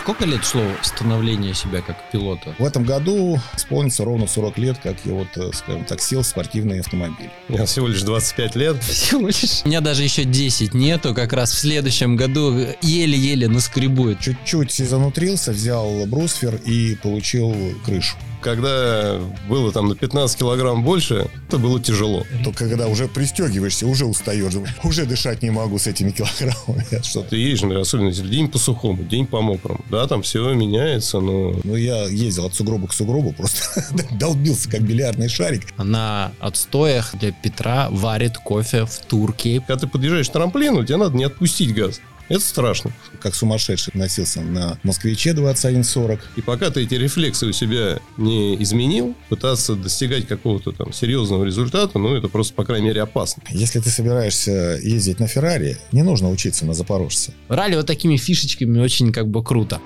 Сколько лет шло становление себя как пилота? В этом году исполнится ровно 40 лет, как я вот, э, скажем так, сел в спортивный автомобиль. Я всего лишь 25 лет. Всего лишь? У меня даже еще 10 нету, как раз в следующем году еле-еле наскребует. Чуть-чуть занутрился, взял брусфер и получил крышу. Когда было там на 15 килограмм больше, это было тяжело. То когда уже пристегиваешься, уже устаешь. Уже дышать не могу с этими килограммами. Что Ты едешь, например, особенно день по сухому, день по мокрому. Да, там все меняется, но... Ну, я ездил от сугроба к сугробу, просто долбился, как бильярдный шарик. На отстоях для Петра варит кофе в турке. Когда ты подъезжаешь к трамплину, тебе надо не отпустить газ. Это страшно. Как сумасшедший носился на Москвиче 2140. И пока ты эти рефлексы у себя не изменил, пытаться достигать какого-то там серьезного результата, ну, это просто, по крайней мере, опасно. Если ты собираешься ездить на Феррари, не нужно учиться на Запорожце. Ралли вот такими фишечками очень как бы круто.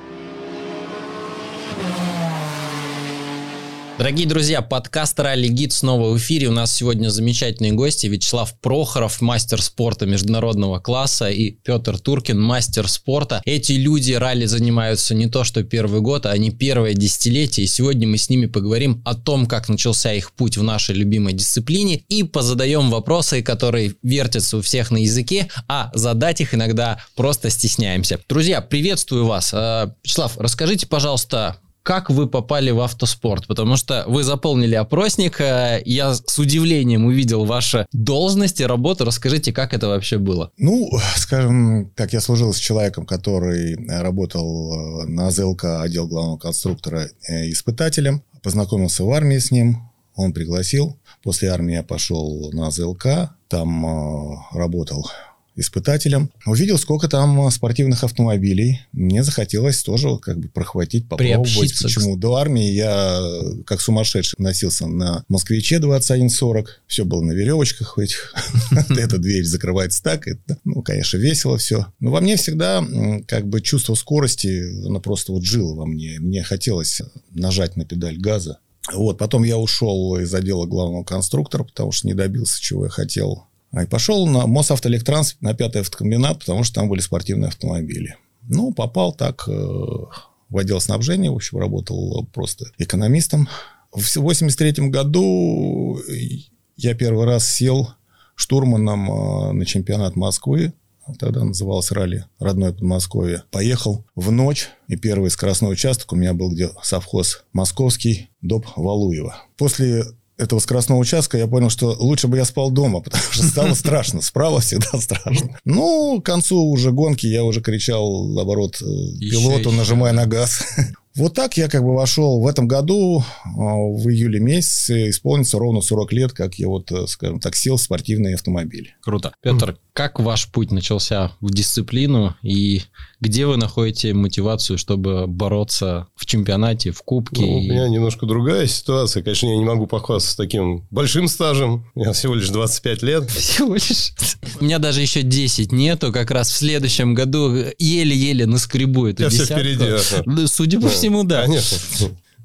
Дорогие друзья, подкаст «Ралли Гид» снова в эфире. У нас сегодня замечательные гости. Вячеслав Прохоров, мастер спорта международного класса, и Петр Туркин, мастер спорта. Эти люди ралли занимаются не то что первый год, а они первое десятилетие. И сегодня мы с ними поговорим о том, как начался их путь в нашей любимой дисциплине и позадаем вопросы, которые вертятся у всех на языке, а задать их иногда просто стесняемся. Друзья, приветствую вас. Э, Вячеслав, расскажите, пожалуйста, как вы попали в автоспорт, потому что вы заполнили опросник, э, я с удивлением увидел ваши должности, работу. Расскажите, как это вообще было? Ну, скажем так, я служил с человеком, который работал э, на ЗЛК, отдел главного конструктора, э, испытателем. Познакомился в армии с ним, он пригласил. После армии я пошел на ЗЛК, там работал испытателем. Увидел, сколько там спортивных автомобилей. Мне захотелось тоже как бы прохватить, попробовать. Почему? До армии я как сумасшедший носился на Москвиче 2140. Все было на веревочках этих. Эта дверь закрывается так. Ну, конечно, весело все. Но во мне всегда как бы чувство скорости, оно просто вот жило во мне. Мне хотелось нажать на педаль газа. Вот, потом я ушел из отдела главного конструктора, потому что не добился, чего я хотел и пошел на Мосавтоэлектранс, на пятый автокомбинат, потому что там были спортивные автомобили. Ну, попал так э, в отдел снабжения, в общем, работал просто экономистом. В 83 году я первый раз сел штурманом э, на чемпионат Москвы. Тогда назывался ралли «Родное Подмосковье». Поехал в ночь, и первый скоростной участок у меня был, где совхоз московский, доп. Валуева. После этого скоростного участка я понял, что лучше бы я спал дома, потому что стало страшно. Справа всегда страшно. Ну, к концу уже гонки я уже кричал, наоборот, э, пилоту, нажимая на газ. Вот так я как бы вошел в этом году, а, в июле месяце, исполнится ровно 40 лет, как я вот, э, скажем так, сел в спортивный автомобиль. Круто. Петр, mm. как ваш путь начался в дисциплину и где вы находите мотивацию, чтобы бороться в чемпионате, в кубке? Ну, и... У меня немножко другая ситуация. Конечно, я не могу похвастаться таким большим стажем. Я всего лишь 25 лет. Всего лишь? У меня даже еще 10 нету. Как раз в следующем году еле-еле наскребу эту я десятку. все впереди. Судя по всему, да. Конечно.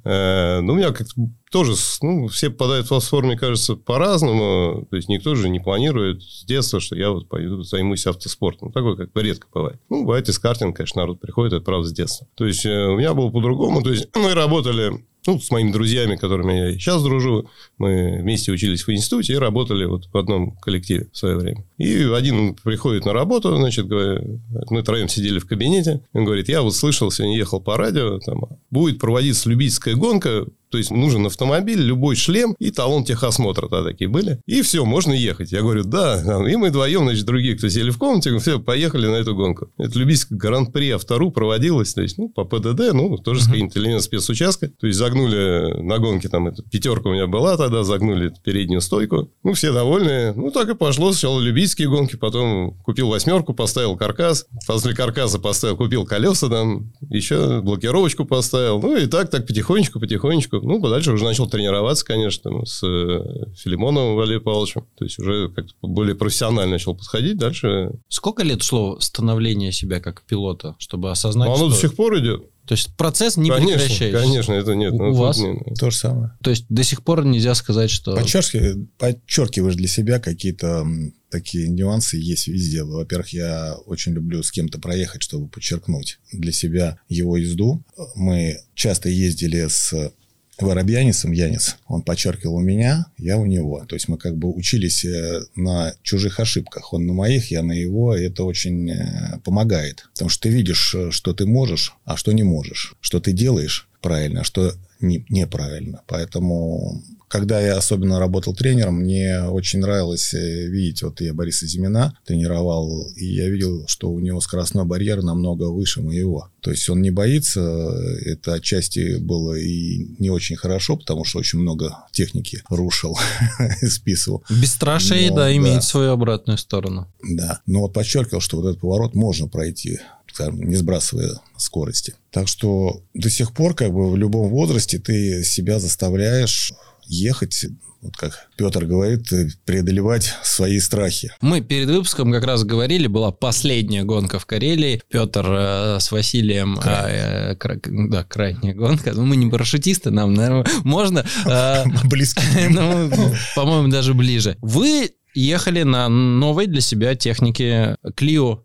Э, ну, у меня как-то тоже, ну, все попадают в фосфор, мне кажется, по-разному. То есть, никто же не планирует с детства, что я вот пойду займусь автоспортом. Ну, такое как бы редко бывает. Ну, бывает из картинга, конечно, народ приходит, это правда с детства. То есть, э, у меня было по-другому. То есть, мы работали ну, с моими друзьями, которыми я сейчас дружу, мы вместе учились в институте и работали вот в одном коллективе в свое время. И один приходит на работу, значит, мы троем сидели в кабинете, он говорит, я вот слышал, сегодня ехал по радио, там, будет проводиться любительская гонка то есть нужен автомобиль, любой шлем и талон техосмотра тогда такие были. И все, можно ехать. Я говорю, да. И мы вдвоем, значит, другие, кто сели в комнате, все, поехали на эту гонку. Это любительская гран-при автору проводилась, то есть, ну, по ПДД, ну, тоже с каким-то элементом спецучастка. То есть, загнули на гонке, там, эта пятерка у меня была тогда, загнули переднюю стойку. Ну, все довольны. Ну, так и пошло. Сначала любительские гонки, потом купил восьмерку, поставил каркас. После каркаса поставил, купил колеса там, еще блокировочку поставил. Ну, и так, так потихонечку, потихонечку ну, дальше уже начал тренироваться, конечно, с э, Филимоновым Валерием Павловичем. То есть, уже как-то более профессионально начал подходить. Дальше... Сколько лет шло становление себя как пилота, чтобы осознать, ну, Оно что... до сих пор идет. То есть процесс не конечно, прекращается. Конечно, это нет. У ну, вас? не- То же самое. То есть до сих пор нельзя сказать, что... Подчеркиваешь, подчеркиваешь для себя какие-то такие нюансы есть везде. Во-первых, я очень люблю с кем-то проехать, чтобы подчеркнуть для себя его езду. Мы часто ездили с Воробьянисом, Янис, он подчеркивал у меня, я у него. То есть мы как бы учились э, на чужих ошибках. Он на моих, я на его. И это очень э, помогает. Потому что ты видишь, э, что ты можешь, а что не можешь. Что ты делаешь правильно, а что не- неправильно. Поэтому когда я особенно работал тренером, мне очень нравилось э, видеть, вот я Бориса Зимина тренировал, и я видел, что у него скоростной барьер намного выше моего. То есть он не боится, это отчасти было и не очень хорошо, потому что очень много техники рушил списывал. Бесстрашие, Ну, да, да. имеет свою обратную сторону. Да, но вот подчеркивал, что вот этот поворот можно пройти, скажем, не сбрасывая скорости. Так что до сих пор, как бы в любом возрасте, ты себя заставляешь ехать, вот как Петр говорит, преодолевать свои страхи. Мы перед выпуском как раз говорили, была последняя гонка в Карелии. Петр э, с Василием... Крайняя. э, кра- да, крайняя гонка. Ну, мы не парашютисты, нам, наверное, можно... э, Близко. ну, по-моему, даже ближе. Вы ехали на новой для себя технике Clio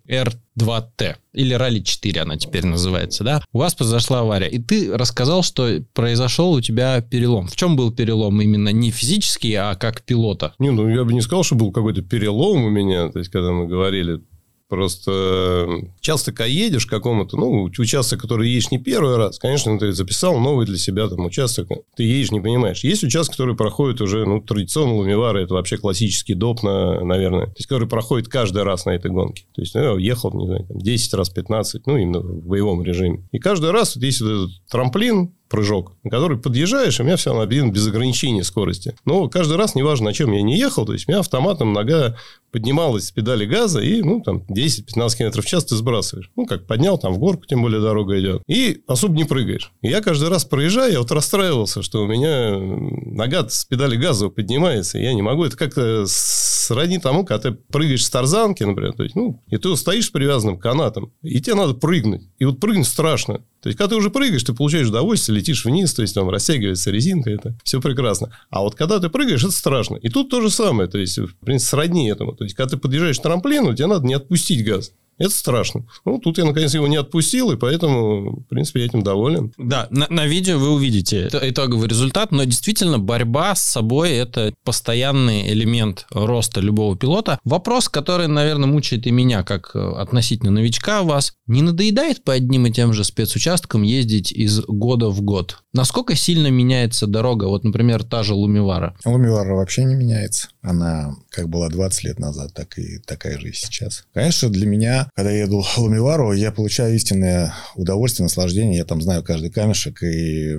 R2T. Или Rally 4 она теперь называется, да? У вас произошла авария. И ты рассказал, что произошел у тебя перелом. В чем был перелом именно не физический, а как пилота? Не, ну я бы не сказал, что был какой-то перелом у меня, то есть, когда мы говорили. Просто э, часто, когда едешь к какому-то, ну, участок, который едешь не первый раз, конечно, ты записал новый для себя там участок, ты едешь, не понимаешь. Есть участки, которые проходят уже, ну, традиционно Лумивары, это вообще классический доп, на, наверное, то есть, который проходит каждый раз на этой гонке. То есть, ну, я ехал, не знаю, там, 10 раз, 15, ну, именно в боевом режиме. И каждый раз вот есть вот этот трамплин, прыжок, на который подъезжаешь, и у меня все написано без ограничения скорости. Но каждый раз, неважно, на чем я не ехал, то есть, у меня автоматом нога поднималась с педали газа, и, ну, там, 10-15 км в час ты сбрасываешь. Ну, как поднял, там, в горку, тем более, дорога идет. И особо не прыгаешь. И я каждый раз проезжаю, я вот расстраивался, что у меня нога с педали газа поднимается, и я не могу. Это как-то сродни тому, когда ты прыгаешь с тарзанки, например, то есть, ну, и ты стоишь с привязанным канатом, и тебе надо прыгнуть. И вот прыгнуть страшно. То есть, когда ты уже прыгаешь, ты получаешь удовольствие, летишь вниз, то есть, там растягивается резинка, это все прекрасно. А вот когда ты прыгаешь, это страшно. И тут то же самое, то есть, в принципе, сродни этому. То есть, когда ты подъезжаешь к трамплину, тебе надо не отпустить газ. Это страшно. Ну, тут я, наконец, его не отпустил, и поэтому, в принципе, я этим доволен. Да, на, на видео вы увидите ит- итоговый результат, но действительно борьба с собой – это постоянный элемент роста любого пилота. Вопрос, который, наверное, мучает и меня, как э, относительно новичка вас, не надоедает по одним и тем же спецучасткам ездить из года в год? Насколько сильно меняется дорога? Вот, например, та же Лумивара. Лумивара вообще не меняется. Она как была 20 лет назад, так и такая же и сейчас. Конечно, для меня, когда я еду в Лумивару, я получаю истинное удовольствие, наслаждение. Я там знаю каждый камешек, и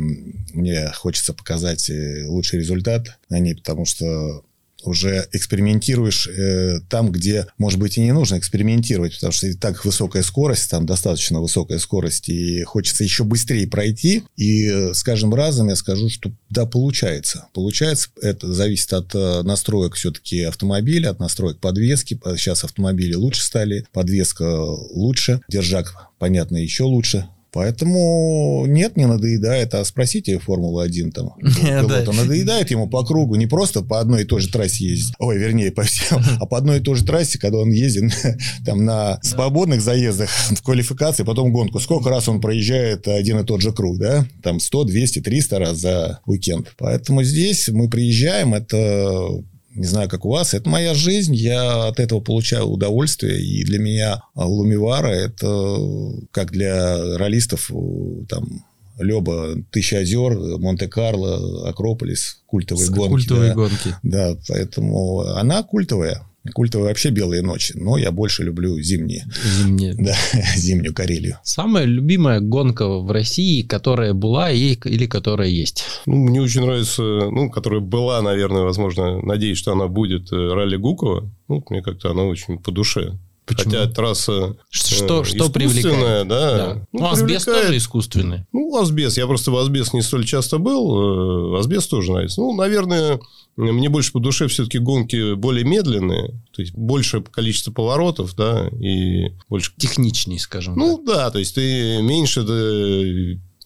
мне хочется показать э, лучший результат на ней, потому что уже экспериментируешь э, там, где, может быть, и не нужно экспериментировать, потому что и так высокая скорость, там достаточно высокая скорость, и хочется еще быстрее пройти. И э, с каждым разом я скажу, что да, получается. Получается, это зависит от э, настроек все-таки автомобиля, от настроек подвески. Сейчас автомобили лучше стали, подвеска лучше, держак, понятно, еще лучше. Поэтому нет, не надоедает. А спросите Формулу-1 там. Пилота надоедает ему по кругу, не просто по одной и той же трассе ездить. Ой, вернее, по всем, а по одной и той же трассе, когда он ездит там на свободных заездах в квалификации, потом гонку. Сколько раз он проезжает один и тот же круг, да? Там 100, 200, 300 раз за уикенд. Поэтому здесь мы приезжаем, это не знаю, как у вас, это моя жизнь, я от этого получаю удовольствие, и для меня Лумивара это как для ролистов там Леба, Тысяча озер, Монте-Карло, Акрополис, культовые гонки. Культовые да. гонки. Да, поэтому она культовая. Культовые вообще белые ночи, но я больше люблю зимние. Зимние. Да, зимнюю Карелию. Самая любимая гонка в России, которая была и, или которая есть? Ну, мне очень нравится, ну, которая была, наверное, возможно, надеюсь, что она будет э, ралли Гукова. Ну, мне как-то она очень по душе. Почему? Хотя трасса что, э, что привлекает? да. да. Ну, ну асбест тоже искусственный. Ну, асбест. Я просто в асбест не столь часто был. Э, асбест тоже нравится. Ну, наверное, мне больше по душе все-таки гонки более медленные, то есть большее количество поворотов, да, и больше... Техничнее, скажем Ну, так. да, то есть ты меньше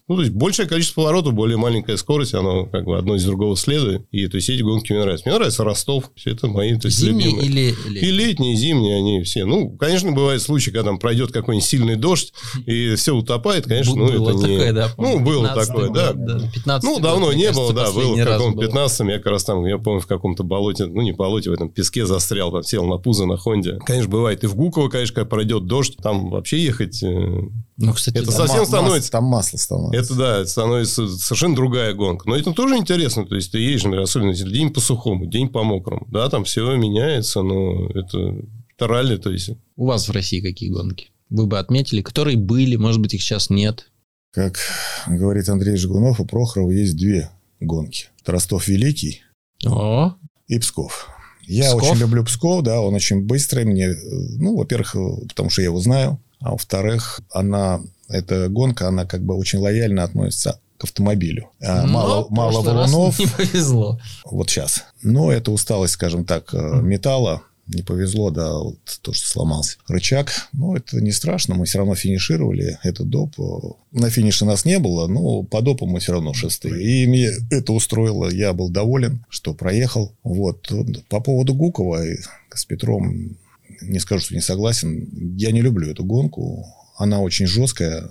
ну, то есть, большее количество поворотов, более маленькая скорость, оно как бы одно из другого следует. И, то есть, эти гонки мне нравятся. Мне нравится Ростов, все это мои, то есть, Зимние любимые. или летние? И летние, и зимние, они все. Ну, конечно, бывают случаи, когда там пройдет какой-нибудь сильный дождь, и все утопает, конечно, ну, было это такое, не... Да, ну, было такое, да. да. 15 ну, давно год, не кажется, было, да, было в каком-то 15 я как раз там, я помню, в каком-то болоте, ну, не болоте, в этом песке застрял, там, сел на пузо на Хонде. Конечно, бывает и в Гуково, конечно, когда пройдет дождь, там вообще ехать... Э, ну, кстати, это совсем становится... Там масло становится. Это, да, это становится совершенно другая гонка. Но это тоже интересно. То есть, ты едешь, например, особенно день по сухому, день по мокрому. Да, там все меняется, но это, это ралли. То есть... У вас в России какие гонки? Вы бы отметили, которые были, может быть, их сейчас нет? Как говорит Андрей Жигунов, у Прохорова есть две гонки. Это Ростов Великий О. и Псков. Я Псков? очень люблю Псков, да, он очень быстрый. Мне, ну, во-первых, потому что я его знаю, а во-вторых, она, эта гонка, она как бы очень лояльно относится к автомобилю. А, Но мало мало валунов. не повезло. Вот сейчас. Но это усталость, скажем так, э, металла. Не повезло, да, вот то, что сломался рычаг. Но это не страшно, мы все равно финишировали этот доп. На финише нас не было, но по допу мы все равно шестые. И мне это устроило, я был доволен, что проехал. Вот. По поводу Гукова с Петром не скажу, что не согласен. Я не люблю эту гонку. Она очень жесткая,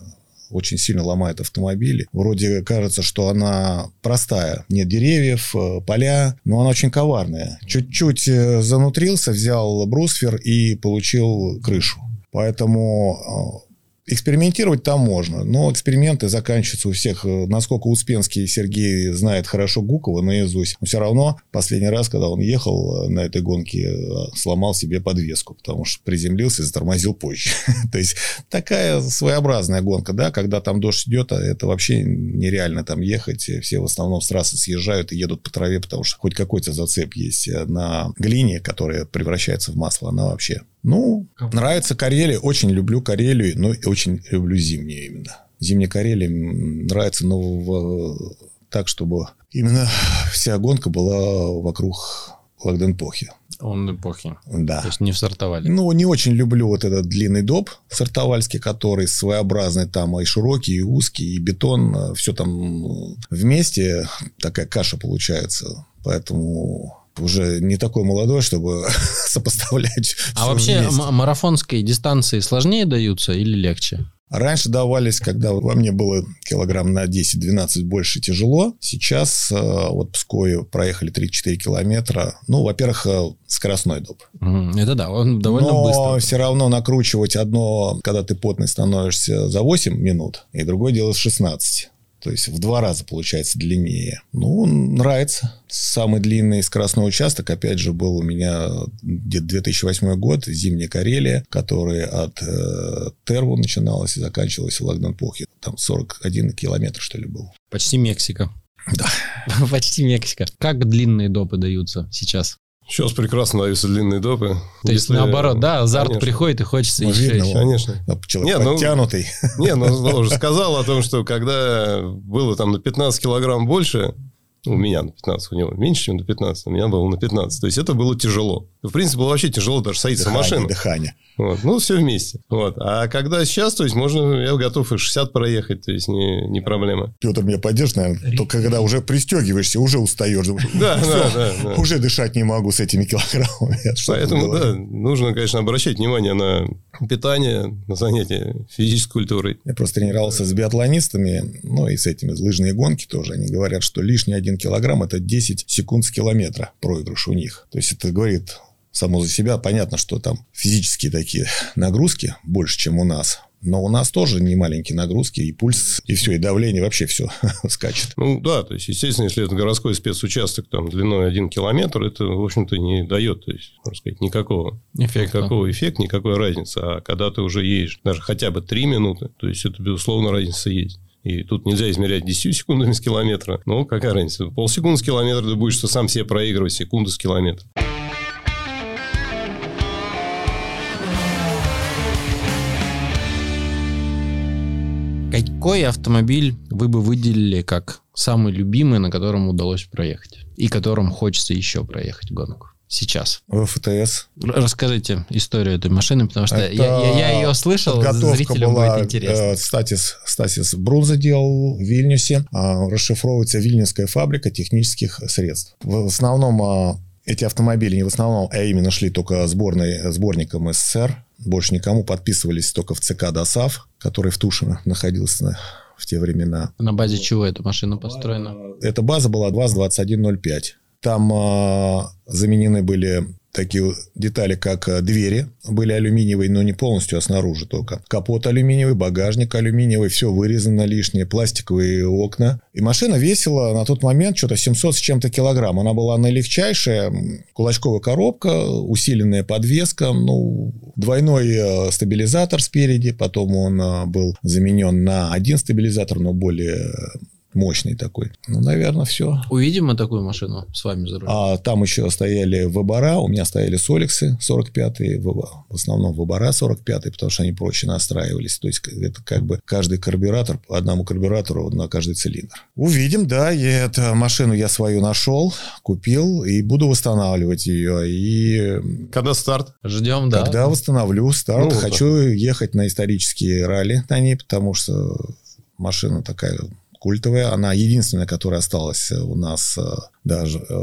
очень сильно ломает автомобили. Вроде кажется, что она простая. Нет деревьев, э, поля, но она очень коварная. Чуть-чуть э, занутрился, взял брусфер и получил крышу. Поэтому э, Экспериментировать там можно, но эксперименты заканчиваются у всех. Насколько Успенский Сергей знает хорошо Гукова наизусть, но все равно последний раз, когда он ехал на этой гонке, сломал себе подвеску, потому что приземлился и затормозил позже. То есть такая своеобразная гонка, да, когда там дождь идет, а это вообще нереально там ехать. Все в основном с трассы съезжают и едут по траве, потому что хоть какой-то зацеп есть на глине, которая превращается в масло, она вообще ну, нравится Карелия, очень люблю Карелию, но очень люблю зимнюю именно. Зимняя Карелия нравится, но в, так, чтобы именно вся гонка была вокруг Лагденпохи. Он эпохи. Да. То есть не в сортовали. Ну, не очень люблю вот этот длинный доп сортовальский, который своеобразный там и широкий, и узкий, и бетон. Все там вместе. Такая каша получается. Поэтому уже не такой молодой, чтобы сопоставлять. А вообще вместе. марафонские дистанции сложнее даются или легче? Раньше давались, когда во мне было килограмм на 10-12 больше тяжело. Сейчас э, вот Пскове проехали 3-4 километра. Ну, во-первых, э, скоростной доп. Это да, он довольно Но быстро. Но все равно накручивать одно, когда ты потный становишься за 8 минут, и другое дело с 16. То есть в два раза получается длиннее. Ну, нравится. Самый длинный скоростной участок, опять же, был у меня где-то 2008 год, зимняя Карелия, который от э, Терву начиналась и заканчивалась в Лагнанпохе. Там 41 километр, что ли, был. Почти Мексика. Да. Почти Мексика. Как длинные допы даются сейчас? Сейчас прекрасно даются длинные допы. То есть, наоборот, да, азарт конечно. приходит и хочется ну, еще, еще. Конечно. Человек не, подтянутый. Ну, не, ну, уже сказал о том, что когда было там на 15 килограмм больше, у меня на 15, у него меньше, чем на 15, у меня было на 15. То есть, это было тяжело. В принципе, было вообще тяжело даже садиться дыхание, в машину. Дыхание. Вот. Ну, все вместе. Вот. А когда сейчас, то есть, можно, я готов и 60 проехать, то есть, не, не проблема. Петр меня поддержит, наверное, только когда уже пристегиваешься, уже устаешь. Да, да, да, Уже дышать не могу с этими килограммами. Поэтому, да, нужно, конечно, обращать внимание на питание, на занятия физической культурой. Я просто тренировался с биатлонистами, ну, и с этими лыжные гонки тоже. Они говорят, что лишний один килограмм – это 10 секунд с километра проигрыш у них. То есть, это говорит само за себя. Понятно, что там физические такие нагрузки больше, чем у нас. Но у нас тоже не маленькие нагрузки, и пульс, и все, и давление, вообще все скачет. Ну да, то есть, естественно, если это городской спецучасток там длиной один километр, это, в общем-то, не дает, то есть, можно сказать, никакого эффекта, никакого эффекта, никакой разницы. А когда ты уже едешь даже хотя бы 3 минуты, то есть, это, безусловно, разница есть. И тут нельзя измерять 10 секундами с километра. Ну, какая разница? Полсекунды с километра ты будешь что сам себе проигрывать секунду с километра. Какой автомобиль вы бы выделили как самый любимый, на котором удалось проехать? И которым хочется еще проехать гонку? Сейчас. ВФТС. Расскажите историю этой машины, потому что я, я, я ее слышал, зрителям была, будет интересно. Э, Статис, Статис Брунзе делал в Вильнюсе. А, расшифровывается Вильнюсская фабрика технических средств. В основном а, эти автомобили не в основном, а именно шли только сборной, сборником СССР. Больше никому подписывались только в ЦК ДОСАВ, который в Тушино находился в те времена. На базе чего эта машина построена? Эта база была ВАЗ-2105. Там э, заменены были такие детали, как э, двери были алюминиевые, но не полностью, а снаружи только. Капот алюминиевый, багажник алюминиевый, все вырезано лишнее, пластиковые окна. И машина весила на тот момент что-то 700 с чем-то килограмм. Она была наилегчайшая, кулачковая коробка, усиленная подвеска, ну, двойной э, стабилизатор спереди, потом он э, был заменен на один стабилизатор, но более мощный такой. Ну, наверное, все. Увидим мы такую машину с вами за рулем? А там еще стояли Выбора, у меня стояли Соликсы 45-е, в основном Выбора 45-е, потому что они проще настраивались. То есть, это как бы каждый карбюратор, по одному карбюратору на каждый цилиндр. Увидим, да, и эту машину я свою нашел, купил и буду восстанавливать ее. И... Когда старт? Ждем, да. Когда восстановлю старт, ну, хочу ехать на исторические ралли на ней, потому что машина такая культовая. Она единственная, которая осталась у нас э, даже э,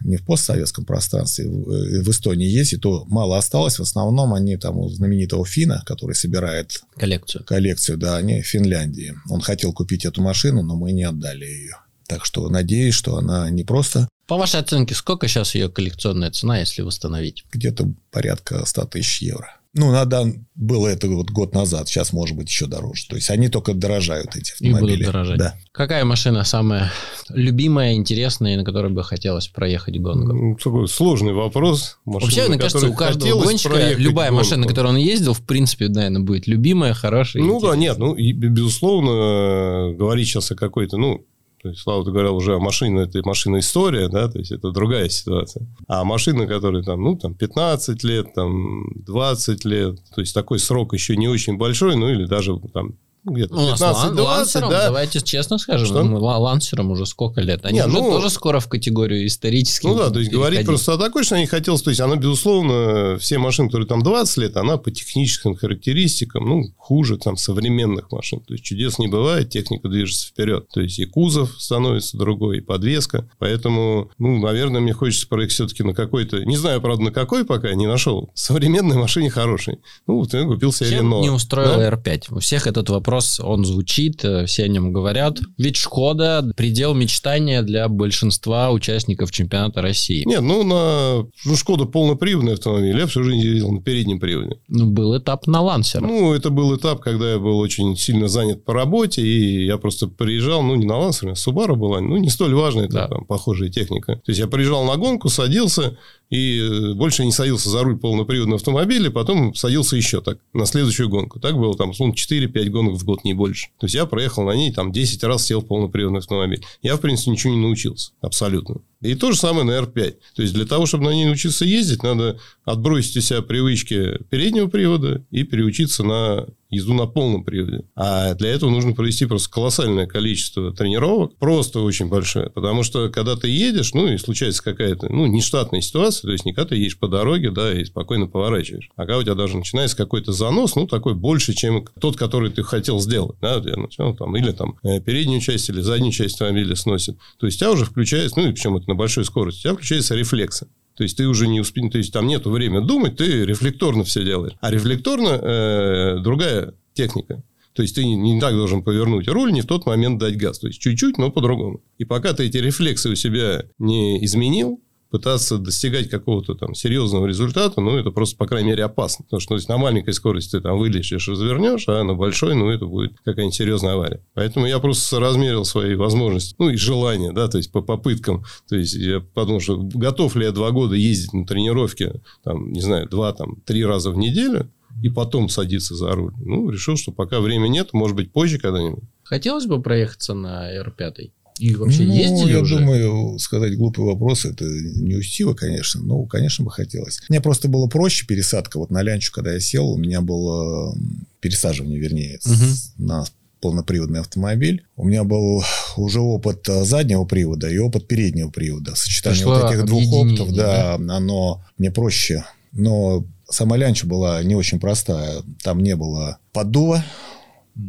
не в постсоветском пространстве. Э, в Эстонии есть, и то мало осталось. В основном они там у знаменитого Фина, который собирает... Коллекцию. Коллекцию, да, они в Финляндии. Он хотел купить эту машину, но мы не отдали ее. Так что надеюсь, что она не просто... По вашей оценке, сколько сейчас ее коллекционная цена, если восстановить? Где-то порядка 100 тысяч евро. Ну, надо было это вот год назад, сейчас может быть еще дороже. То есть они только дорожают эти автомобили. И будут дорожать. Да. Какая машина самая любимая, интересная, на которой бы хотелось проехать гонку? Ну, такой сложный вопрос. Машина, Вообще, мне кажется, у каждого гонщика любая гонку. машина, на которой он ездил, в принципе, наверное, будет любимая, хорошая. Ну да, нет, ну и, безусловно, говорить сейчас о какой-то, ну, то есть, Слава, ты говорил уже о машине, это машина история, да, то есть это другая ситуация. А машина, которая там, ну, там 15 лет, там 20 лет, то есть такой срок еще не очень большой, ну, или даже там где-то ну, 15 20 да. Давайте честно скажем, Что? Ну, лансерам уже сколько лет? Они Не, уже ну, тоже скоро в категорию исторических. Ну да, то есть говорить просто о такой, что они хотелось, то есть она, безусловно, все машины, которые там 20 лет, она по техническим характеристикам, ну, хуже там современных машин. То есть чудес не бывает, техника движется вперед. То есть и кузов становится другой, и подвеска. Поэтому, ну, наверное, мне хочется проект все-таки на какой-то, не знаю, правда, на какой пока, не нашел. Современной машине хорошей. Ну, вот я купил себе Renault. не устроил да? R5? У всех этот вопрос вопрос, он звучит, э, все о нем говорят. Ведь Шкода – предел мечтания для большинства участников чемпионата России. Нет, ну, на ну, Шкода полноприводный автомобиль, я всю жизнь ездил на переднем приводе. Ну, был этап на Лансер. Ну, это был этап, когда я был очень сильно занят по работе, и я просто приезжал, ну, не на Лансере, а Субару была, ну, не столь важная, это да. там похожая техника. То есть, я приезжал на гонку, садился, и э, больше не садился за руль полноприводного автомобиля, потом садился еще так, на следующую гонку. Так было там, условно, 4-5 гонок в год, не больше. То есть, я проехал на ней, там, 10 раз сел в полноприводный автомобиль. Я, в принципе, ничего не научился. Абсолютно. И то же самое на R5. То есть, для того, чтобы на ней научиться ездить, надо отбросить у себя привычки переднего привода и переучиться на езду на полном приводе. А для этого нужно провести просто колоссальное количество тренировок, просто очень большое. Потому что, когда ты едешь, ну, и случается какая-то, ну, нештатная ситуация, то есть, не когда ты едешь по дороге, да, и спокойно поворачиваешь. А когда у тебя даже начинается какой-то занос, ну, такой больше, чем тот, который ты хотел сделать, да, я начал там, или там э, переднюю часть, или заднюю часть автомобиля сносит. То есть, у тебя уже включается, ну, и причем это на большой скорости, у тебя включаются рефлексы. То есть ты уже не успеешь, то есть там нет времени думать, ты рефлекторно все делаешь. А рефлекторно э, другая техника. То есть ты не, так должен повернуть руль, не в тот момент дать газ. То есть чуть-чуть, но по-другому. И пока ты эти рефлексы у себя не изменил, пытаться достигать какого-то там серьезного результата, ну, это просто, по крайней мере, опасно. Потому что ну, на маленькой скорости ты там вылечишь, развернешь, а на большой, ну, это будет какая-нибудь серьезная авария. Поэтому я просто размерил свои возможности, ну, и желания, да, то есть по попыткам. То есть я подумал, что готов ли я два года ездить на тренировки, там, не знаю, два, там, три раза в неделю, и потом садиться за руль. Ну, решил, что пока времени нет, может быть, позже когда-нибудь. Хотелось бы проехаться на R5? И вообще ну, ездили я уже? думаю, сказать глупый вопрос, это не учтиво, конечно, но, конечно, бы хотелось. Мне просто было проще пересадка. Вот на лянчу, когда я сел, у меня было пересаживание, вернее, угу. на полноприводный автомобиль. У меня был уже опыт э, заднего привода и опыт переднего привода. Сочетание Пришло вот этих двух опытов, да, да? оно мне проще. Но сама лянча была не очень простая. Там не было поддува,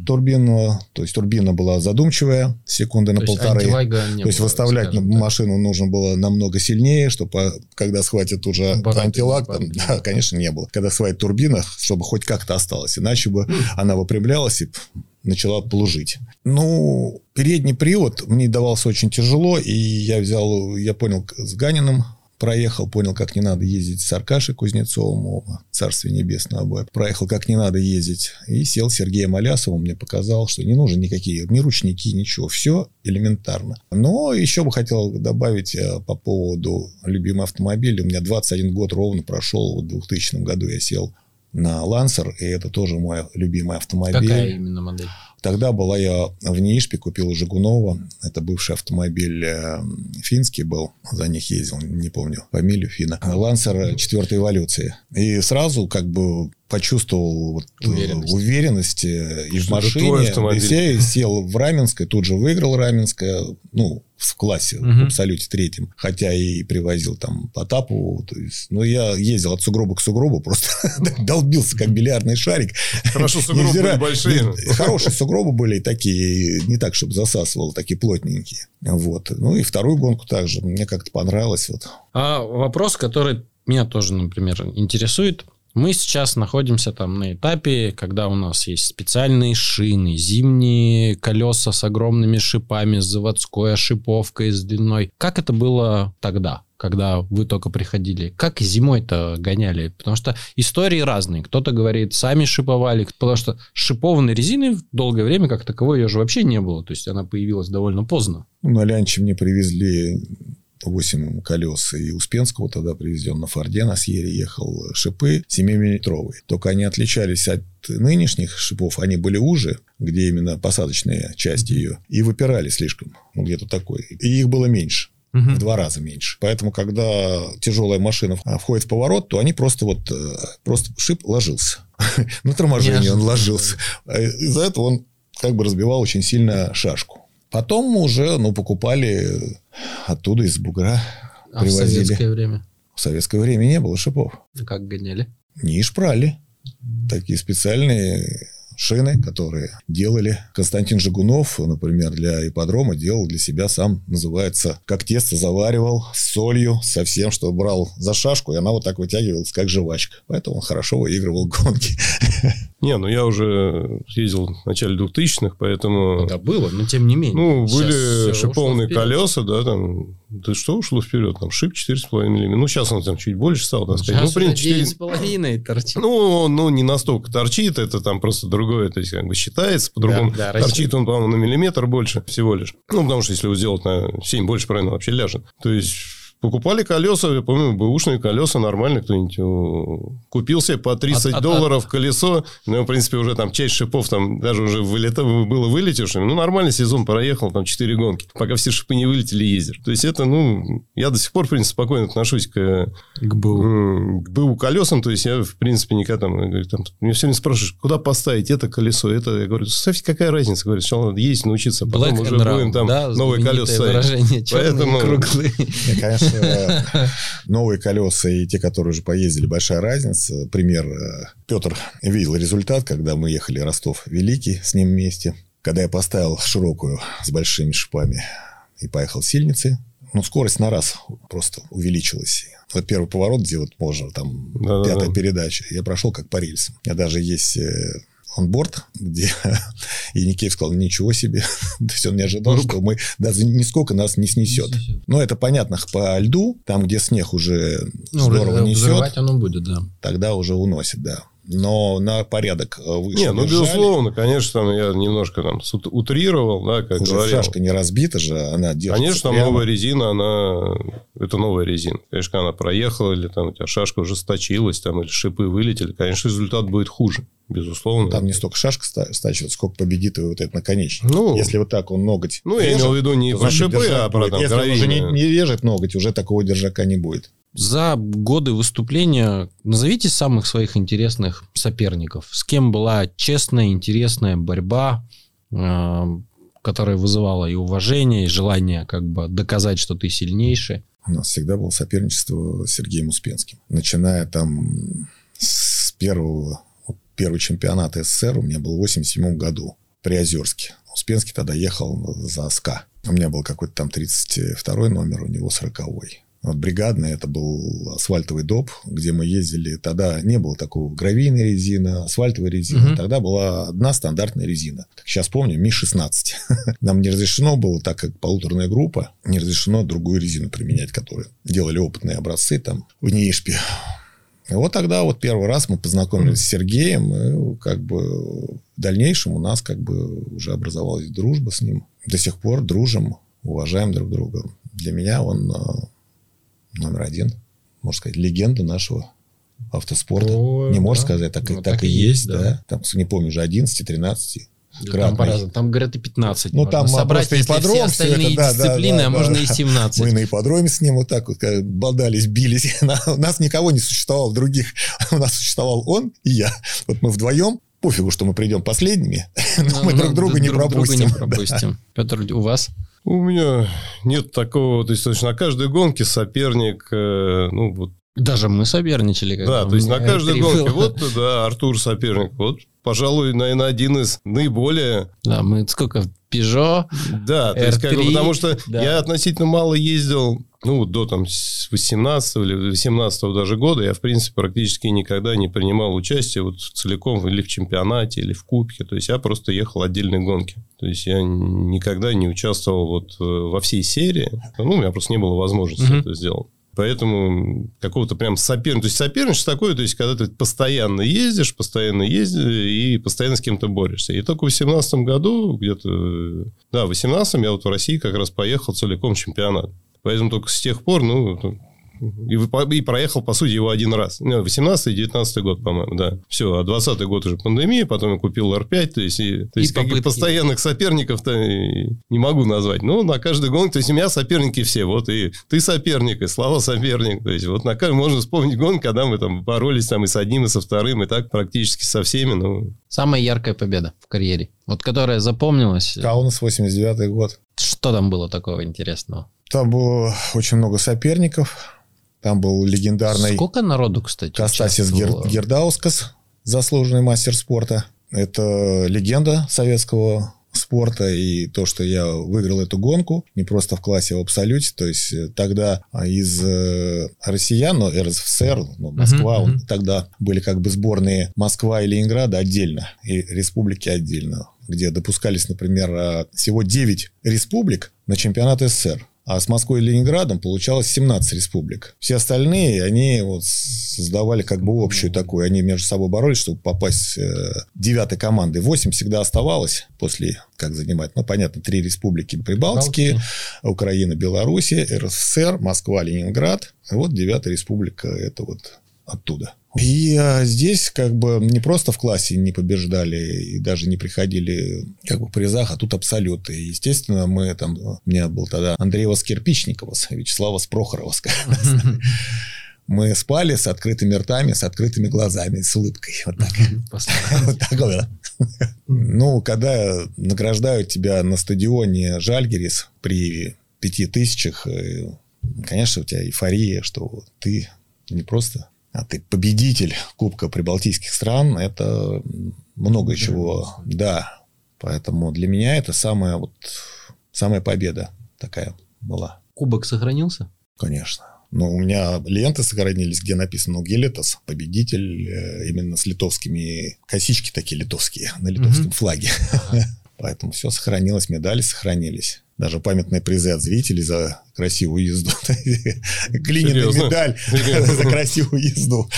турбинного, то есть турбина была задумчивая, секунды на То есть полторы. не То есть выставлять скажем так. машину нужно было намного сильнее, чтобы когда схватит уже Аппараты антилак, там, да, конечно, не было. Когда схватит турбина, чтобы хоть как-то осталось, иначе бы она выпрямлялась и начала плужить. Ну, передний привод мне давался очень тяжело, и я взял, я понял с Ганиным, проехал, понял, как не надо ездить с Аркашей Кузнецовым, оба, царствие небесное обоих. Проехал, как не надо ездить. И сел Сергеем Алясовым, мне показал, что не нужны никакие ни ручники, ничего. Все элементарно. Но еще бы хотел добавить э, по поводу любимого автомобиля. У меня 21 год ровно прошел. В 2000 году я сел на Лансер, и это тоже мой любимый автомобиль. Какая именно модель? Тогда была я в Неишпе, купил у Жигунова. Это бывший автомобиль э, финский был. За них ездил, не помню фамилию Фина. Лансер четвертой эволюции. И сразу как бы почувствовал вот, э, Уверенность. э, и в Что твой машине. автомобиль. И все, и сел в Раменское, тут же выиграл Раменское. Ну, в классе, Мгм. в абсолюте третьем. Хотя и привозил там Потапову. То есть, ну, я ездил от сугроба к сугробу, просто долбился, как бильярдный шарик. Хорошо, сугробы были большие. не- Хорошие сугробы были такие, не так, чтобы засасывал, такие плотненькие. Вот. Ну и вторую гонку также. Мне как-то понравилось. Вот. А вопрос, который меня тоже, например, интересует. Мы сейчас находимся там на этапе, когда у нас есть специальные шины, зимние колеса с огромными шипами, с заводской ошиповкой, с длиной. Как это было тогда? когда вы только приходили. Как зимой-то гоняли? Потому что истории разные. Кто-то говорит, сами шиповали, потому что шипованной резины в долгое время как таковой ее же вообще не было. То есть она появилась довольно поздно. Ну, На Лянче мне привезли 8 колес, и Успенского тогда привезли, он на Форде на Сьере ехал, шипы 7-миллиметровые. Только они отличались от нынешних шипов, они были уже, где именно посадочная часть ее, и выпирали слишком, ну, где-то такой. И их было меньше. В два раза меньше. Поэтому, когда тяжелая машина входит в поворот, то они просто вот э, просто шип ложился. На торможение он ложился. А Из-за этого он как бы разбивал очень сильно шашку. Потом уже, ну, покупали оттуда из бугра, А в привозили. советское время? В советское время не было шипов. Как гоняли? Не шпрали. Такие специальные шины, которые делали. Константин Жигунов, например, для ипподрома делал для себя сам, называется, как тесто заваривал с солью, со всем, что брал за шашку, и она вот так вытягивалась, как жвачка. Поэтому он хорошо выигрывал гонки. Не, ну я уже ездил в начале 2000-х, поэтому... Да было, но тем не менее. Ну, были вперед. колеса, да, там... Да что ушло вперед? Там шип 4,5 мм. Ну, сейчас он там чуть больше стал, так сказать. Сейчас ну, в уже принципе, 9,5 торчит. Ну, он, ну, не настолько торчит, это там просто другое, то есть, как бы считается, по-другому. Да, да, торчит он, по-моему, на миллиметр больше всего лишь. Ну, потому что если его сделать на 7 больше, правильно, вообще ляжет. То есть, покупали колеса, я помню, бэушные колеса нормально, кто-нибудь э, купил себе по 30 От- от- долларов колесо, ну, в принципе, уже там часть шипов там даже уже вылета, было вылетевшими, ну, нормальный сезон проехал, там, 4 гонки, пока все шипы не вылетели, ездишь. То есть, это, ну, я до сих пор, в принципе, спокойно отношусь к К БУ. К БУ колесам, то есть я, в принципе, никогда там, говорю, там, меня все время спрашиваешь, куда поставить это колесо, это, я говорю, Софи, какая разница, говорю, сначала надо ездить, научиться, потом Black уже round, будем там да, новые колеса ставить. Поэтому- круглые. Конечно, новые колеса и те, которые уже поездили, большая разница. Пример, э, Петр видел результат, когда мы ехали Ростов Великий с ним вместе. Когда я поставил широкую с большими шипами и поехал сильницы, ну, скорость на раз просто увеличилась. Вот первый поворот, где вот можно, там, Да-да-да. пятая передача, я прошел как по рельсам. Меня даже есть э, онборд, где и Никеев сказал, ничего себе. То есть он не ожидал, что мы даже нисколько нас не снесет. Ну, это понятно, по льду, там, где снег уже Ну, здорово несет, взрывать оно будет, да. тогда уже уносит, да. Но на порядок э, выше Не, ну, держали. безусловно, конечно, там я немножко там утрировал, да, как Уже говорил. шашка не разбита же, она держится Конечно, прямо. новая резина, она... Это новая резина. Конечно, она проехала, или там у тебя шашка уже сточилась, там, или шипы вылетели, конечно, результат будет хуже, безусловно. Там не столько шашка ста- стачивает, сколько победит и вот этот наконечник. Ну, Если вот так он ноготь ну, я режет, имел в виду не про шипы, а про там Если он уже не, не режет ноготь, уже такого держака не будет. За годы выступления назовите самых своих интересных соперников. С кем была честная, интересная борьба? э, которая вызывала и уважение, и желание как бы доказать, что ты сильнейший? У нас всегда было соперничество с Сергеем Успенским. Начиная там с первого, первый чемпионат СССР у меня был в 87 году при Озерске. Успенский тогда ехал за СКА. У меня был какой-то там 32 номер, у него 40-й. Вот бригадный, это был асфальтовый доп, где мы ездили. Тогда не было такого гравийной резины, асфальтовой резины. Угу. Тогда была одна стандартная резина. Так сейчас помню, Ми-16. Нам не разрешено было, так как полуторная группа, не разрешено другую резину применять, которую делали опытные образцы там в Нишпе. И вот тогда вот первый раз мы познакомились с Сергеем, и как бы в дальнейшем у нас как бы уже образовалась дружба с ним. До сих пор дружим, уважаем друг друга. Для меня он э, номер один, можно сказать, легенда нашего автоспорта. О, не можешь да. сказать, так, ну, так, так и есть, да. да. Там, не помню, уже 11-13 там, по там говорят и 15. Ну, там собрать, если ипподром, все остальные это, да, дисциплины, да, да, а можно да. и 17. Мы на ипподроме с ним вот так вот бодались, бились. У нас никого не существовало других. У нас существовал он и я. Вот мы вдвоем пофигу, что мы придем последними, но ну, мы друг друга не пропустим. Друга не пропустим. Петр, у вас? У меня нет такого, то есть на каждой гонке соперник, э, ну вот даже мы соперничали. Да, то есть на каждой гонке. Вот, да, Артур соперник. Вот, пожалуй, наверное, один из наиболее... Да, мы сколько? Peugeot, Да, то есть, как бы, потому что да. я относительно мало ездил, ну, до там 18 или 18 даже года, я, в принципе, практически никогда не принимал участие вот целиком или в чемпионате, или в кубке. То есть, я просто ехал отдельные гонки. То есть, я никогда не участвовал вот э, во всей серии. Ну, у меня просто не было возможности угу. это сделать. Поэтому какого-то прям соперничества. То есть соперничество такое, то есть когда ты постоянно ездишь, постоянно ездишь и постоянно с кем-то борешься. И только в 2018 году, где-то, да, в 2018 я вот в России как раз поехал целиком чемпионат. Поэтому только с тех пор, ну, и, и проехал, по сути, его один раз. 18 19 год, по-моему, да. Все, а 20 год уже пандемия, потом я купил R5, то есть, и, то есть и постоянных соперников-то не могу назвать. Ну, на каждый гонку, то есть, у меня соперники все, вот, и ты соперник, и Слава соперник, то есть, вот на каждый, можно вспомнить гонку, когда мы там боролись там и с одним, и со вторым, и так практически со всеми, ну... Самая яркая победа в карьере, вот которая запомнилась. Каунас, 89 год. Что там было такого интересного? Там было очень много соперников, там был легендарный... Сколько народу, кстати? Костасис Гер... Гердаускас, заслуженный мастер спорта. Это легенда советского спорта и то, что я выиграл эту гонку, не просто в классе, а в абсолюте. То есть э, тогда из э, россиян, ну, РСФСР, ну, Москва, uh-huh, uh-huh. тогда были как бы сборные Москва и Ленинграда отдельно, и республики отдельно, где допускались, например, а, всего 9 республик на чемпионат СССР а с Москвой и Ленинградом получалось 17 республик. Все остальные, они вот создавали как бы общую такую, они между собой боролись, чтобы попасть э, девятой командой. Восемь всегда оставалось после, как занимать, ну, понятно, три республики Прибалтики, Балтики. Украина, Белоруссия, РСФСР, Москва, Ленинград. вот девятая республика, это вот оттуда. И а, здесь как бы не просто в классе не побеждали и даже не приходили как бы в призах, а тут абсолюты. И, естественно, мы там... У меня был тогда Андреева Скирпичникова, Вячеслава Прохорова, мы спали с открытыми ртами, с открытыми глазами, с улыбкой. Вот так. Вот такое. Ну, когда награждают тебя на стадионе Жальгерис при пяти тысячах, э, конечно, у тебя эйфория, что ты не просто а ты победитель Кубка Прибалтийских стран, это много да, чего. Да. Поэтому для меня это самая, вот, самая победа такая была. Кубок сохранился? Конечно. Но у меня ленты сохранились, где написано Гелетас, победитель, э, именно с литовскими, косички такие литовские, на литовском угу. флаге. Ага. Поэтому все сохранилось, медали сохранились даже памятные призы от зрителей за красивую езду. Глиняная медаль за красивую езду.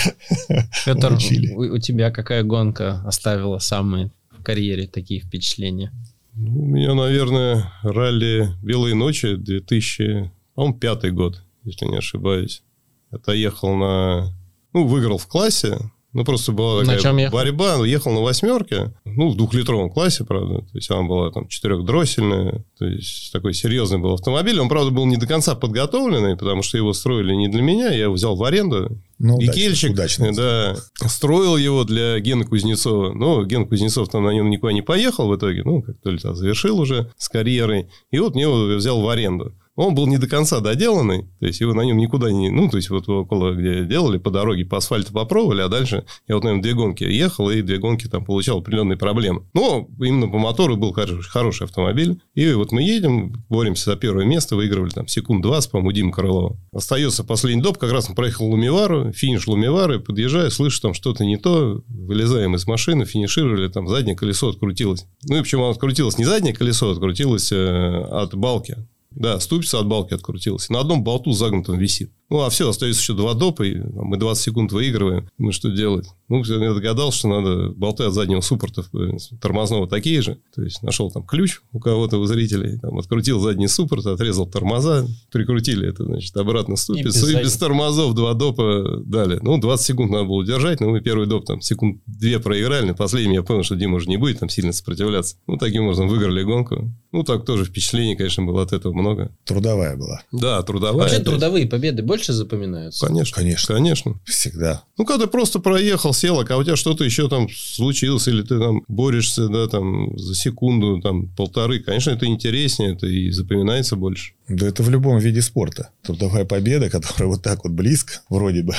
Петр, у тебя какая гонка оставила самые в карьере такие впечатления? Ну, у меня, наверное, ралли «Белые ночи» 2005 год, если не ошибаюсь. Это ехал на... Ну, выиграл в классе, ну, просто была такая борьба. Ехал на восьмерке. ну, в двухлитровом классе, правда. То есть она была там четырехдроссельная, то есть такой серьезный был автомобиль. Он, правда, был не до конца подготовленный, потому что его строили не для меня, я его взял в аренду. Ну, и Кельчик, удачно. да, строил его для Гена Кузнецова. Но Ген Кузнецов там на нем никуда не поехал в итоге. Ну, как то ли завершил уже с карьерой. И вот мне его взял в аренду он был не до конца доделанный, то есть его на нем никуда не... Ну, то есть вот около, где делали, по дороге, по асфальту попробовали, а дальше я вот, наверное, две гонки ехал, и две гонки там получал определенные проблемы. Но именно по мотору был хороший, хороший автомобиль. И вот мы едем, боремся за первое место, выигрывали там секунд 20, по-моему, Дима Крылова. Остается последний доп, как раз он проехал Лумивару, финиш Лумивары, подъезжаю, слышу там что-то не то, вылезаем из машины, финишировали, там заднее колесо открутилось. Ну и почему оно открутилось? Не заднее колесо, открутилось э, от балки. Да, ступица от балки открутилась. На одном болту загнутом висит. Ну, а все, остается еще два допа, и мы 20 секунд выигрываем. Ну, что делать? Ну, я догадался, что надо болты от заднего суппорта э, тормозного такие же. То есть, нашел там ключ у кого-то, у зрителей, там, открутил задний суппорт, отрезал тормоза, прикрутили это, значит, обратно ступицу, и без, и без тормозов два допа дали. Ну, 20 секунд надо было держать, но мы первый доп там секунд две проиграли, на последнем я понял, что Дима уже не будет там сильно сопротивляться. Ну, таким образом выиграли гонку. Ну, так тоже впечатлений, конечно, было от этого много. Трудовая была. Да, трудовая. Вообще, трудовые победы больше больше запоминаются? Конечно. Конечно. Конечно. Всегда. Ну, когда ты просто проехал, сел, а у тебя что-то еще там случилось, или ты там борешься, да, там, за секунду, там, полторы, конечно, это интереснее, это и запоминается больше. Да это в любом виде спорта. Трудовая победа, которая вот так вот близко, вроде бы,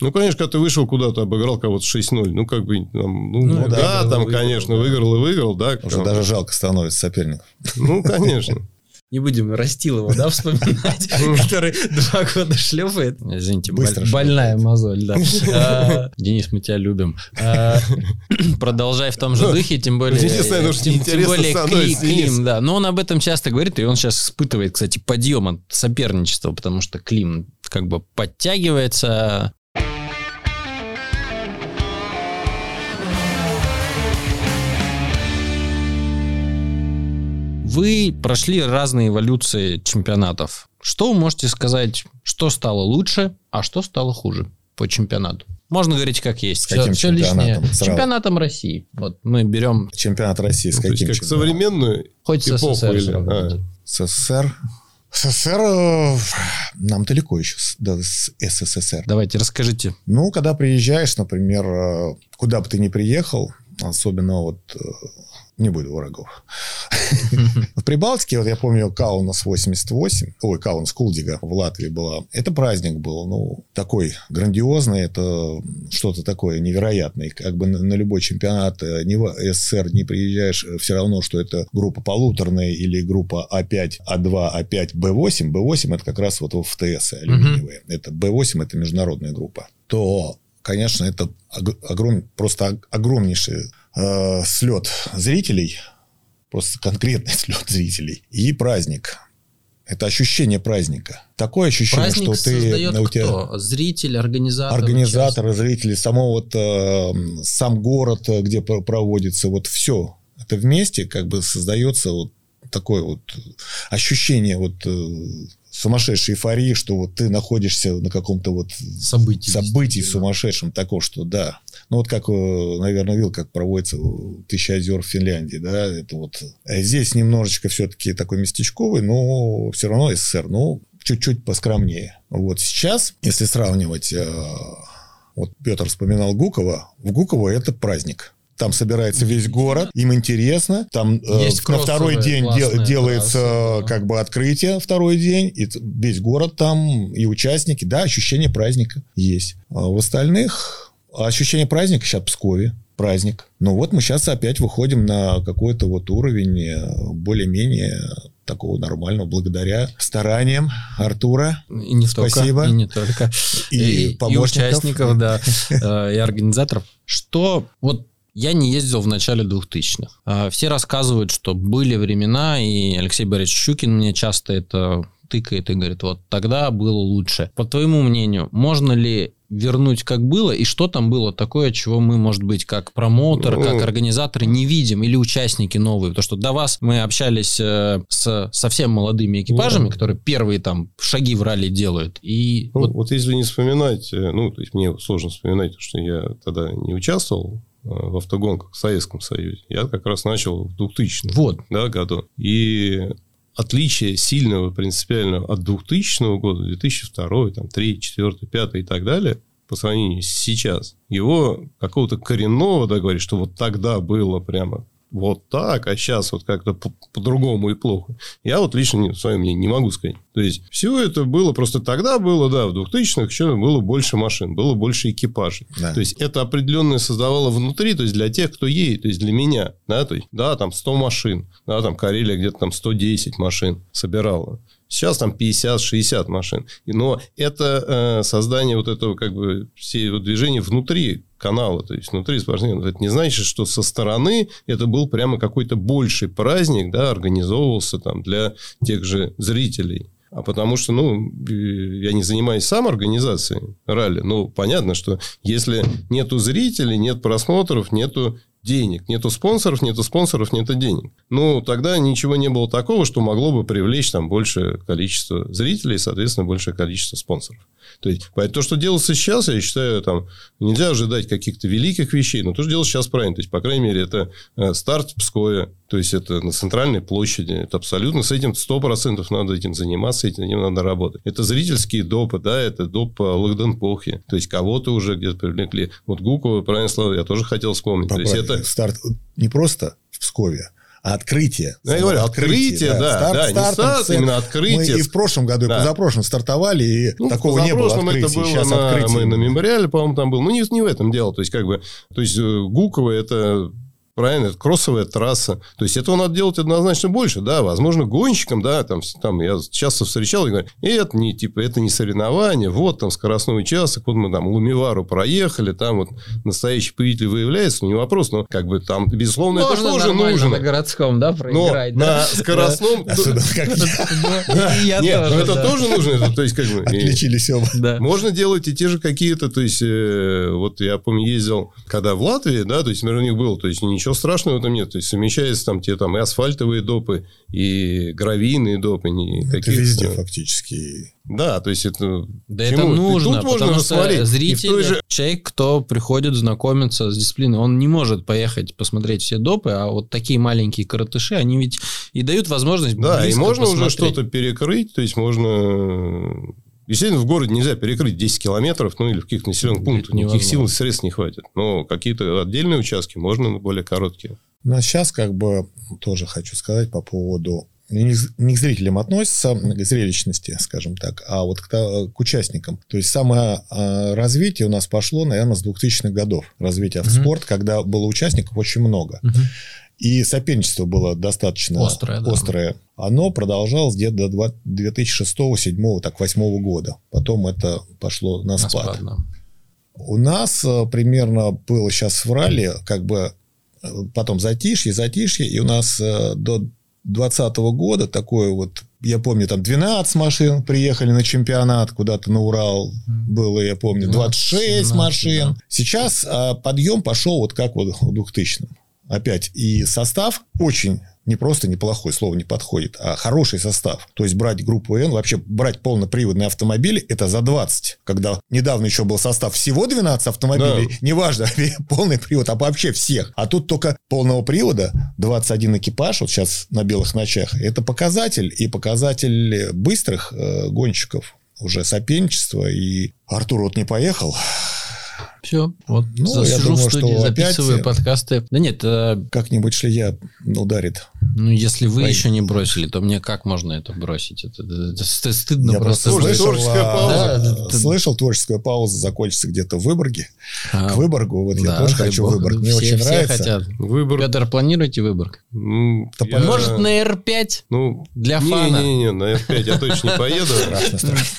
ну, конечно, когда ты вышел куда-то, обыграл кого-то 6-0, ну, как бы, там, ну, ну да, да там, выиграл, конечно, да. выиграл и выиграл, да. Уже там... даже жалко становится соперников. Ну, конечно не будем Растилова, да, вспоминать, который два года шлепает. Извините, больная мозоль, да. А, Денис, мы тебя любим. А, продолжай в том же духе, тем более... Тем более Клим, да. Но он об этом часто говорит, и он сейчас испытывает, кстати, подъем от соперничества, потому что Клим как бы подтягивается, Вы прошли разные эволюции чемпионатов. Что вы можете сказать, что стало лучше, а что стало хуже по чемпионату? Можно говорить как есть. С каким все, чемпионатом? Все чемпионатом России. Вот мы берем... Чемпионат России с ну, каким как современную Хоть эпоху СССР. Или... А. СССР. СССР э, нам далеко еще до СССР. Давайте, расскажите. Ну, когда приезжаешь, например, э, куда бы ты ни приехал, особенно вот э, не буду врагов. В Прибалтике, вот я помню, Каунас 88, ой, Каунас Кулдига в Латвии была. Это праздник был, ну, такой грандиозный, это что-то такое невероятное. Как бы на любой чемпионат э, не в СССР не приезжаешь, э, все равно, что это группа полуторная или группа А5, А2, А5, Б8. Б8 это как раз вот в ФТС алюминиевые. Это Б8 это международная группа. То конечно, это огром, просто огромнейший э, слет зрителей, просто конкретный слет зрителей, и праздник. Это ощущение праздника. Такое ощущение, Праздник что ты... У тебя... кто? Зритель, организатор? Организаторы, зрители, само вот, э, сам город, где проводится, вот все. Это вместе как бы создается вот такое вот ощущение вот э, сумасшедшей эйфории, что вот ты находишься на каком-то вот событии, событии сумасшедшем, да. таком, что да. Ну, вот как, э, наверное, видел, как проводится Тысяча озер в Финляндии, да, это вот. Э, здесь немножечко все-таки такой местечковый, но все равно СССР, ну, чуть-чуть поскромнее. Вот сейчас, если сравнивать, э, вот Петр вспоминал Гукова, в Гуково это праздник. Там собирается весь город, им интересно. Там э, на второй день де, делается трассы, как бы открытие второй день, и весь город там, и участники, да, ощущение праздника есть. А в остальных ощущение праздника сейчас в Пскове праздник. Но вот мы сейчас опять выходим на какой-то вот уровень э, более-менее такого нормального, благодаря стараниям Артура. И не Спасибо. Только, и не только. И, и, и участников, да, э, и организаторов. Что вот я не ездил в начале 2000-х. А, все рассказывают, что были времена, и Алексей Борисович Щукин мне часто это тыкает и говорит, вот тогда было лучше. По твоему мнению, можно ли вернуть как было, и что там было такое, чего мы, может быть, как промоутер, как ну. организаторы не видим, или участники новые, потому что до вас мы общались э, с совсем молодыми экипажами, да. которые первые там шаги в ралли делают, и... Ну, вот... вот если не вспоминать, э, ну, то есть мне сложно вспоминать, что я тогда не участвовал в автогонках в Советском Союзе. Я как раз начал в 2000 вот. да, году. И отличие сильного принципиального от 2000 года, 2002, там, 3, 4, 5 и так далее, по сравнению с сейчас, его какого-то коренного, да, говорит, что вот тогда было прямо вот так, а сейчас вот как-то по-другому и плохо. Я вот лично свое мнение не могу сказать. То есть, все это было просто тогда было, да, в 2000-х еще было больше машин, было больше экипажей. Да. То есть, это определенное создавало внутри, то есть, для тех, кто едет, то есть, для меня, да, то есть, да, там 100 машин, да, там Карелия где-то там 110 машин собирала. Сейчас там 50-60 машин. Но это э, создание вот этого как бы всего движения внутри канала, то есть внутри спортсменов. Это не значит, что со стороны это был прямо какой-то больший праздник, да, организовывался там для тех же зрителей. А потому что, ну, я не занимаюсь сам организацией ралли. Ну, понятно, что если нету зрителей, нет просмотров, нету денег. Нету спонсоров, нету спонсоров, нету денег. Ну, тогда ничего не было такого, что могло бы привлечь там большее количество зрителей и, соответственно, большее количество спонсоров. То есть, то, что делается сейчас, я считаю, там, нельзя ожидать каких-то великих вещей, но то, что делается сейчас правильно. То есть, по крайней мере, это э, старт в Пскове, то есть, это на центральной площади. Это абсолютно, с этим 100% надо этим заниматься, этим надо работать. Это зрительские допы, да, это доп Лагденпохи. То есть, кого-то уже где-то привлекли. Вот Гукова, правильно слово, я тоже хотел вспомнить. Поправь, то есть, это... Старт не просто в Пскове, а открытие. Ну, я говорю, открытие, да. да, старт, да старт, старт, именно открытие. Мы и в прошлом году, да. и позапрошлом стартовали, и ну, такого не было открытия. это было Сейчас на, открытие. мы на мемориале, по-моему, там был. Ну, не, не в этом дело. То есть, как бы, то есть, э, Гуково это Правильно, это кроссовая трасса. То есть, этого надо делать однозначно больше. Да, возможно, гонщикам, да, там, там я часто встречал и говорю, это не, типа, это не соревнование, вот там скоростной участок, вот мы там Лумивару проехали, там вот настоящий победитель выявляется, ну, не вопрос, но как бы там, безусловно, Можно это тоже нужно. на городском, да, проиграть. Но на скоростном... Нет, но это тоже нужно. То есть, как бы... Отличились оба. Можно делать и те же какие-то, то есть, э, вот я помню, ездил, когда в Латвии, да, то есть, у них было, то есть, ничего ничего страшного в этом нет. То есть, совмещается там те там и асфальтовые допы, и гравийные допы. Не это везде фактически. Да, то есть, это... Да это нужно, тут потому что смотреть. зритель, же... человек, кто приходит знакомиться с дисциплиной, он не может поехать посмотреть все допы, а вот такие маленькие коротыши, они ведь и дают возможность Да, и можно посмотреть. уже что-то перекрыть, то есть, можно Естественно, в городе нельзя перекрыть 10 километров, ну, или в каких-то населенных пунктах. Никаких сил и средств не хватит. Но какие-то отдельные участки можно на более короткие. Ну, а сейчас, как бы, тоже хочу сказать по поводу не к зрителям относится, к зрелищности, скажем так, а вот к, к участникам. То есть самое а, развитие у нас пошло, наверное, с 2000-х годов. Развитие автоспорта, угу. когда было участников очень много. Угу. И соперничество было достаточно острое. Да. острое. Оно продолжалось где-то до 2006, 2007, так, 2008 года. Потом это пошло на спад. На спад да. У нас э, примерно было сейчас в ралли, как бы э, потом затишье, затишье, и у нас э, до 2020 года такое вот, я помню, там 12 машин приехали на чемпионат куда-то на Урал, было, я помню, 26 17, машин. Да. Сейчас а, подъем пошел вот как вот в 2000 опять и состав очень не просто неплохой, слово не подходит, а хороший состав. То есть брать группу N, вообще брать полноприводные автомобили, это за 20. Когда недавно еще был состав всего 12 автомобилей, да. неважно, полный привод, а вообще всех. А тут только полного привода 21 экипаж, вот сейчас на белых ночах. Это показатель и показатель быстрых э, гонщиков уже соперничества. И Артур вот не поехал, все, вот ну, засижу думаю, в студии, записываю опять... подкасты. Да нет. Э... Как-нибудь шлия ударит. Ну, если вы Пой... еще не бросили, то мне как можно это бросить? Это, это, это стыдно Я просто. Слышал, творческая а, пауза. Да, слышал, творческая пауза закончится где-то в Выборге. А, к Выборгу. Вот да, я тоже хочу Выборг. Выборг. Мне все, очень все нравится. хотят. Выборг. Петр, планируете Выборг? Ну, я... Может, на R5? Ну, для фана? Не-не-не, на R5 я точно не поеду.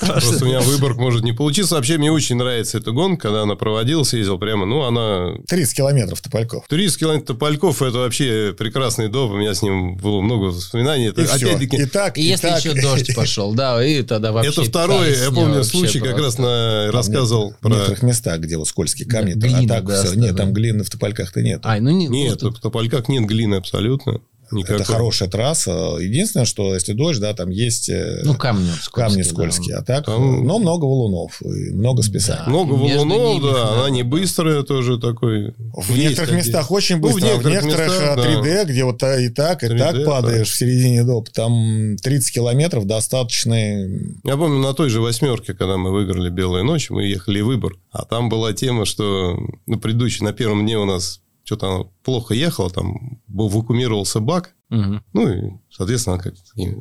Просто у меня Выборг может не получиться. Вообще, мне очень нравится эта гонка, когда она проводилась, ездил прямо, ну, она... 30 километров Топальков. 30 километров Топальков, это вообще прекрасный доп. У меня с ним было много воспоминаний. Это, и опять-таки... И так, и, и если так. еще дождь пошел, да, и тогда вообще... Это второй, я помню, случай как раз на, рассказывал в про... некоторых местах, где вот скользкие камни, да, глина, а так да, все. Нет, там глины в Топольках-то нет. А, ну, не, нет, в Топольках нет глины абсолютно. Никакой. Это хорошая трасса. Единственное, что если дождь, да, там есть э, Ну, камни скользкие. камни да. скользкие. А так, Там- но много валунов и много списаний. Да. Много между валунов, ними, да, да. она не быстрая тоже такой. В Есть некоторых такие. местах очень Ну, в быстро, а в некоторых некоторых, местах, а, да. 3D, где вот и так, и 3D, так падаешь да. в середине доп. Там 30 километров достаточный. Я помню, на той же восьмерке, когда мы выиграли «Белые ночи», мы ехали в выбор. А там была тема, что на предыдущей, на первом дне у нас что-то плохо ехало, там вакуумировался бак. Мгм. Ну, и, соответственно, как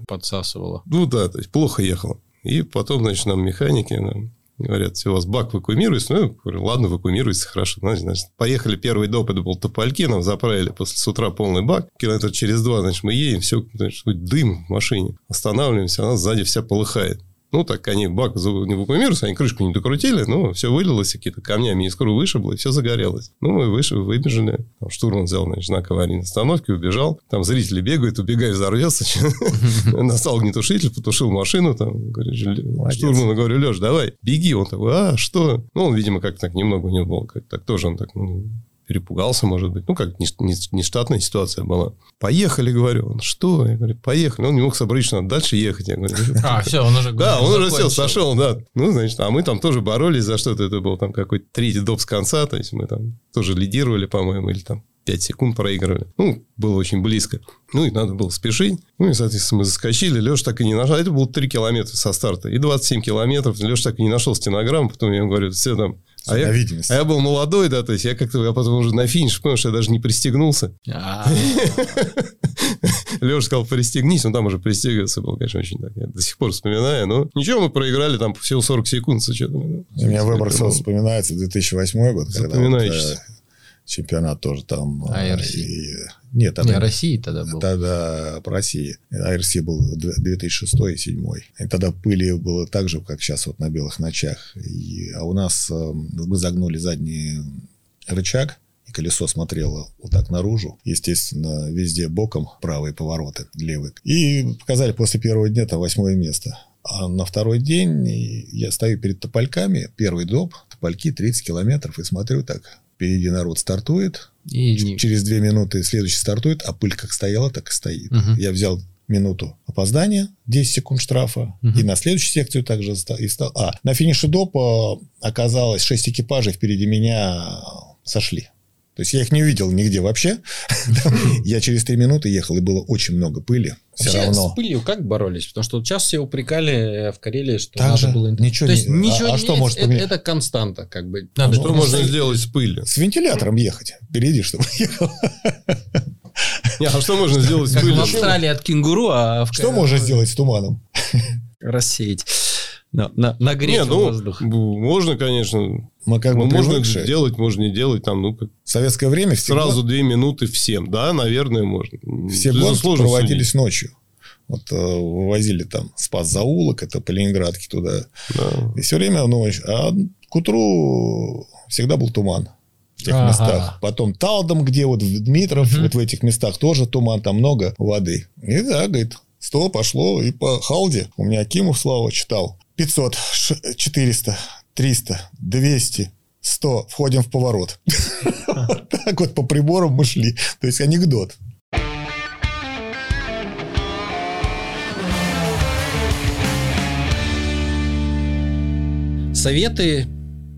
Подсасывало. Ну да, то есть плохо ехало. И потом, значит, нам механики нам говорят, все, у вас бак вакуумируется. Ну, я говорю, ладно, вакуумируется, хорошо. Значит, значит, поехали, первый доп, это был Топольки, нам заправили после с утра полный бак. Километр через два, значит, мы едем, все, значит, дым в машине. Останавливаемся, она сзади вся полыхает. Ну, так они бак не вакуумируются, они крышку не докрутили, но все вылилось, какие-то камнями искру вышибло, и все загорелось. Ну, мы вышли, выбежали. Там штурман взял, значит, знак аварийной остановки, убежал. Там зрители бегают, убегай, взорвется. Достал огнетушитель, потушил машину. Там, штурману говорю, Леш, давай, беги. Он такой, а, что? Ну, он, видимо, как так немного у него было. Как, так тоже он так, ну, перепугался, может быть. Ну, как не, не, не штатная ситуация была. Поехали, говорю. Он, что? Я говорю, поехали. Он не мог сообразить, что надо дальше ехать. Я говорю, А, все, он уже да, он уже все, сошел, да. Ну, значит, а мы там тоже боролись за что-то. Это был там какой-то третий доп с конца. То есть, мы там тоже лидировали, по-моему, или там 5 секунд проигрывали. Ну, было очень близко. Ну, и надо было спешить. Ну, и, соответственно, мы заскочили. Леша так и не нашел. Это было 3 километра со старта. И 27 километров. Леша так и не нашел стенограмму. Потом я ему говорю, все там... А я, а я был молодой, да, то есть я как-то я потом уже на финиш понял, что я даже не пристегнулся. А, Леша сказал, пристегнись, он там уже пристегиваться был, конечно, очень так. Я до сих пор вспоминаю, но ничего, мы проиграли там всего 40 секунд. с учетом. У меня выбор вспоминается 2008 год, когда э, чемпионат тоже там. э, и- Нет, не, тогда, России тогда был. тогда по России. IRC был д- 2006 и 2007. И тогда пыли было так же, как сейчас вот на белых ночах. И, а у нас э, мы загнули задний рычаг, и колесо смотрело вот так наружу. Естественно, везде боком правые повороты, левые. И показали после первого дня там восьмое место. А на второй день я стою перед топольками, первый доп, топольки 30 километров, и смотрю так, впереди народ стартует, И Через две минуты следующий стартует, а пыль как стояла, так и стоит. Мгм. Я взял минуту опоздания, 10 секунд штрафа, Мгм. и на следующую секцию также и стал. А, на финише допа оказалось 6 экипажей впереди меня сошли. То есть я их не увидел нигде вообще. Я через 3 минуты ехал, и было очень много пыли. Все Вообще равно. с пылью как боролись? Потому что вот сейчас все упрекали э, в Карелии, что Так надо же было... ничего То есть не- ничего а- а что может это, поменять? это константа, как бы. Надо Что Ну, можно ну, сделать с пылью? С вентилятором ехать впереди, чтобы ехал. Не, а что можно сделать с Как в пылью? Австралии от кенгуру, а в Что можно сделать с туманом? Рассеять. На, на, нагреть Не, ну, воздух. можно, конечно. Мы как бы Ну, можно привыкшие. делать, можно не делать. Там, ну, как В советское время всегда- сразу две минуты всем. Да, наверное, можно. Все Это гонки проводились судить. ночью. Вот э, вывозили там спас заулок, это по Ленинградке туда. Да. И все время ночь. А к утру всегда был туман в тех Ага. местах. Потом Талдом, где вот в Дмитров, Мгм. вот в этих местах тоже туман, там много воды. И да, говорит, 100 пошло, и по Халде у меня Акимов Слава читал. 500, ш- 400, 300, 200, 100, входим в поворот. Вот так вот по приборам мы шли. То есть анекдот. Советы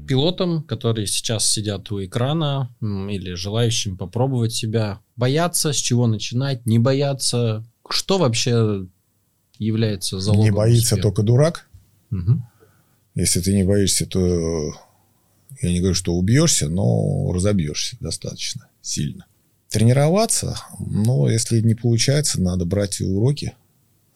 пилотам, которые сейчас сидят у экрана или желающим попробовать себя. Бояться, с чего начинать, не бояться. Что вообще является залогом Не боится успеха? только дурак. Мгм. Если ты не боишься, то я не говорю, что убьешься, но разобьешься достаточно сильно. Тренироваться, но если не получается, надо брать уроки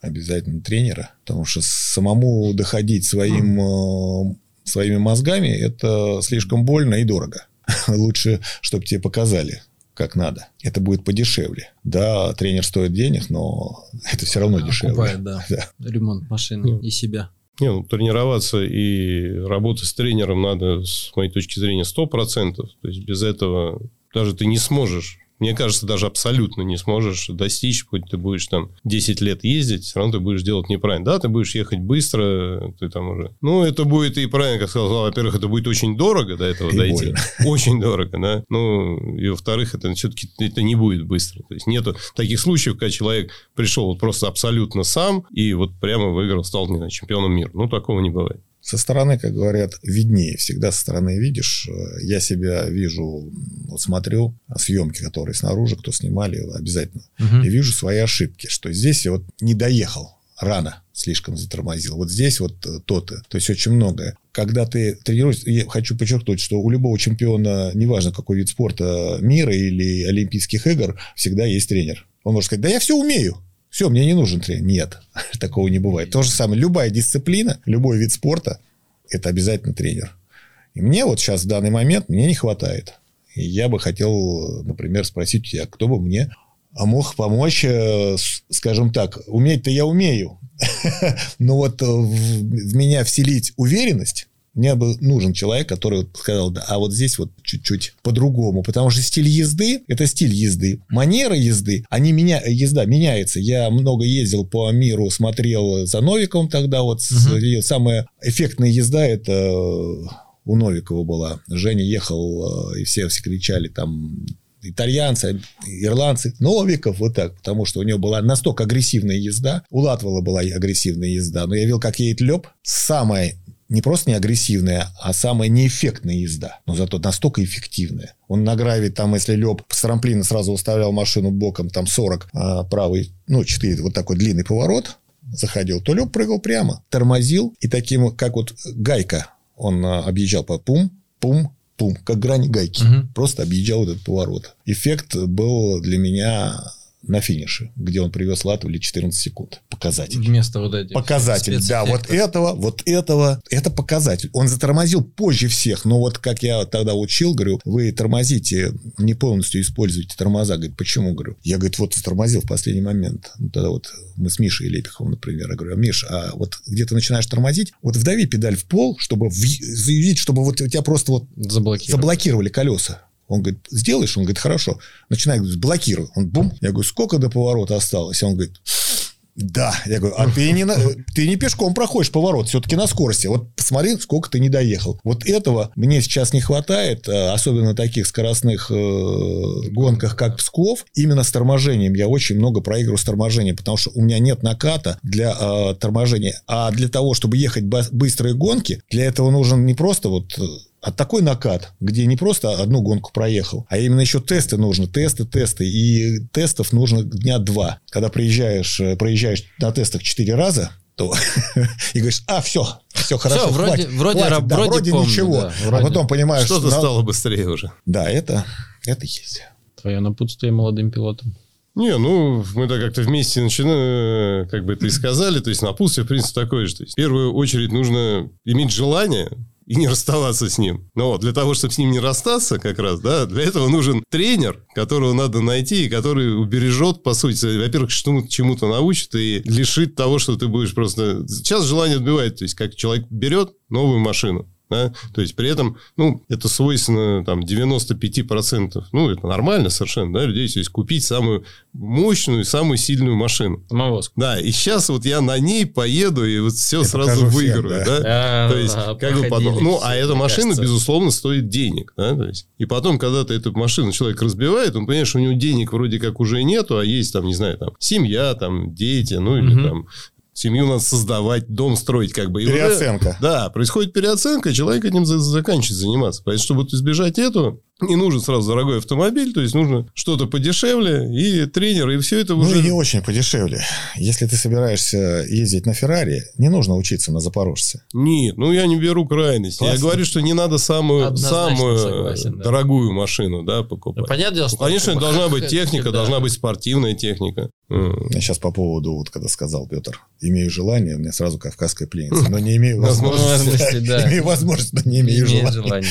обязательно тренера, потому что самому доходить своим, э, своими мозгами это слишком больно и дорого. Лучше, чтобы тебе показали, как надо. Это будет подешевле. Да, тренер стоит денег, но это все равно дешевле. Окупает, да. Да. Ремонт машины Нет. и себя. Не, ну, тренироваться и работать с тренером надо, с моей точки зрения, 100%. То есть без этого даже ты не сможешь мне кажется, даже абсолютно не сможешь достичь, хоть ты будешь там 10 лет ездить, все равно ты будешь делать неправильно. Да, ты будешь ехать быстро, ты там уже... Ну, это будет и правильно, как сказал, во-первых, это будет очень дорого до этого и дойти. Больно. Очень дорого, да. Ну, и во-вторых, это все-таки это не будет быстро. То есть, нету таких случаев, когда человек пришел вот просто абсолютно сам и вот прямо выиграл, стал, не знаю, чемпионом мира. Ну, такого не бывает. Со стороны, как говорят, виднее. Всегда со стороны видишь. Я себя вижу, вот смотрю съемки, которые снаружи, кто снимали, обязательно. Угу. И вижу свои ошибки, что здесь я вот не доехал рано слишком затормозил. Вот здесь вот э, то-то. То есть очень многое. Когда ты тренируешься, я хочу подчеркнуть, что у любого чемпиона, неважно какой вид спорта мира или Олимпийских игр, всегда есть тренер. Он может сказать, да я все умею. Все, мне не нужен тренер. Нет, такого не бывает. То же самое, любая дисциплина, любой вид спорта, это обязательно тренер. И мне вот сейчас в данный момент мне не хватает. И я бы хотел, например, спросить тебя, кто бы мне мог помочь, э, скажем так, уметь-то я умею, но вот в меня вселить уверенность, мне бы нужен человек, который вот сказал, да, а вот здесь вот чуть-чуть по-другому, потому что стиль езды – это стиль езды. Манера езды, они меня, езда меняется. Я много ездил по миру, смотрел за Новиковым тогда, вот угу. самая эффектная езда – это у Новикова была. Женя ехал, э, и все, все кричали там итальянцы, ирландцы, Новиков, вот так, потому что у него была настолько агрессивная езда, у Латвала была агрессивная езда, но я видел, как едет Леб, самая не просто не агрессивная, а самая неэффектная езда. Но зато настолько эффективная. Он на граве, там, если Леб с трамплина сразу выставлял машину боком, там 40, а правый, ну, 4, вот такой длинный поворот, заходил, то Леб прыгал прямо, тормозил, и таким, как вот гайка, он а, объезжал по пум, пум, пум, как грани гайки. Угу. Просто объезжал этот поворот. Эффект был для меня на финише, где он привез Латвию 14 секунд. Показатель. Вместо вот этих Показатель, да, вот этого, вот этого. Это показатель. Он затормозил позже всех, но вот как я тогда учил, говорю, вы тормозите, не полностью используете тормоза. Говорит, почему? Говорю, я, говорит, вот затормозил в последний момент. Ну, тогда вот мы с Мишей Лепиховым, например, я говорю, Миш, а вот где ты начинаешь тормозить, вот вдави педаль в пол, чтобы заявить, чтобы вот у тебя просто вот заблокировали, заблокировали колеса. Он говорит, сделаешь? Он говорит, хорошо. Начинает, говорит, блокируй. Он бум. Я говорю, сколько до поворота осталось? Он говорит, да. Я говорю, а ты не, на, ты не пешком проходишь поворот, все-таки на скорости. Вот посмотри, сколько ты не доехал. Вот этого мне сейчас не хватает, э, особенно на таких скоростных э, гонках, как Псков. Именно с торможением. Я очень много проигрываю с торможением, потому что у меня нет наката для э, торможения. А для того, чтобы ехать быстрые гонки, для этого нужен не просто вот э, а такой накат, где не просто одну гонку проехал, а именно еще тесты нужны, тесты, тесты. И тестов нужно дня два. Когда приезжаешь, э, проезжаешь на тестах четыре раза, то и говоришь, а, все, все хорошо, все, вроде, хватит, вроде, хватит, да, вроде, вроде помню, ничего. Да, вроде. А потом понимаешь, что-то на... стало быстрее уже. Да, это, это есть. Твое напутствие молодым пилотам. Не, ну, мы так как-то вместе начинаем, как бы это и сказали, то есть напутствие, в принципе, такое же. То есть, в первую очередь нужно иметь желание и не расставаться с ним. Но для того, чтобы с ним не расстаться как раз, да, для этого нужен тренер, которого надо найти, и который убережет, по сути, во-первых, чему-то, чему-то научит и лишит того, что ты будешь просто... Сейчас желание отбивает, то есть, как человек берет новую машину, да? То есть, при этом, ну, это свойственно там 95%. Ну, это нормально совершенно, да, людей есть купить самую мощную, самую сильную машину. Самовозку. Да, и сейчас вот я на ней поеду и вот все я сразу выиграю, всем, да? да? А, То есть, как бы потом... Ну, а эта машина, кажется. безусловно, стоит денег, да, то есть. И потом, когда ты эту машину человек разбивает, он понимает, что у него денег вроде как уже нету, а есть там, не знаю, там, семья, там, дети, ну, или угу. там семью надо создавать, дом строить как бы. И переоценка. Уже, да, происходит переоценка, человек этим заканчивает заниматься. Поэтому, чтобы избежать этого, не нужен сразу дорогой автомобиль, то есть нужно что-то подешевле, и тренер, и все это ну, уже... Ну, и не очень подешевле. Если ты собираешься ездить на Феррари, не нужно учиться на Запорожце. Нет, ну, я не беру крайности. Классно. Я говорю, что не надо самую, самую согласен, да. дорогую машину да, покупать. Ну, понятное дело, что... Конечно, должна быть техника, да. должна быть спортивная техника. Я сейчас по поводу, вот когда сказал Петр, имею желание, у меня сразу кавказская пленница, но не имею возможности. Имею возможность, но не имею желания.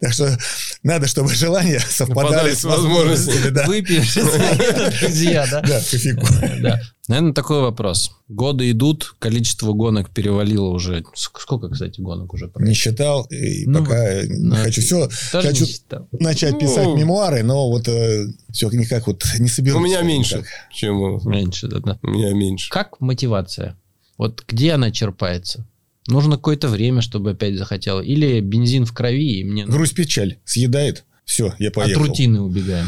Так что надо надо, чтобы желания совпадали с возможностями. Да. Выпьешь, друзья, да? Да, кофейку. Да. Наверное, такой вопрос. Годы идут, количество гонок перевалило уже. Сколько, кстати, гонок уже? Не считал, и ну, пока не хочу все. Хочу начать писать ну. мемуары, но вот э, все никак вот не соберусь. У меня меньше, чем... Меньше, да. У меня меньше. Как мотивация? Вот где она черпается? Нужно какое-то время, чтобы опять захотел. Или бензин в крови, и мне... Грусть печаль съедает. Все, я поехал. От рутины убегаем.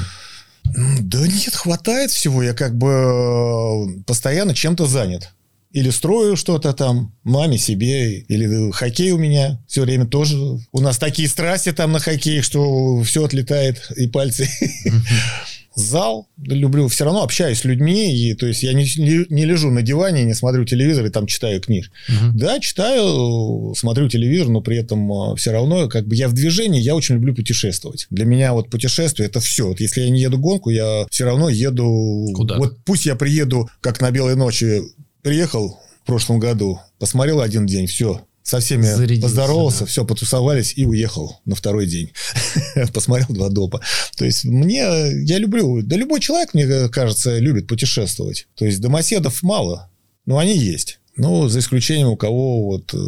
Да нет, хватает всего. Я как бы э, постоянно чем-то занят. Или строю что-то там маме, себе, или хоккей у меня все время тоже. У нас такие страсти там на хоккей, что все отлетает и пальцы. Зал, люблю, все равно общаюсь с людьми, и, то есть я не, не лежу на диване, не смотрю телевизор и там читаю книг. Угу. Да, читаю, смотрю телевизор, но при этом а, все равно как бы я в движении, я очень люблю путешествовать. Для меня вот путешествие это все. Вот если я не еду гонку, я все равно еду... Куда? Вот пусть я приеду, как на Белой ночи приехал в прошлом году, посмотрел один день, все, со всеми Зарядился, поздоровался, да. все, потусовались и уехал на второй день. Посмотрел два допа. То есть мне, я люблю, да любой человек, мне кажется, любит путешествовать. То есть домоседов мало, но они есть. Ну, за исключением у кого вот э,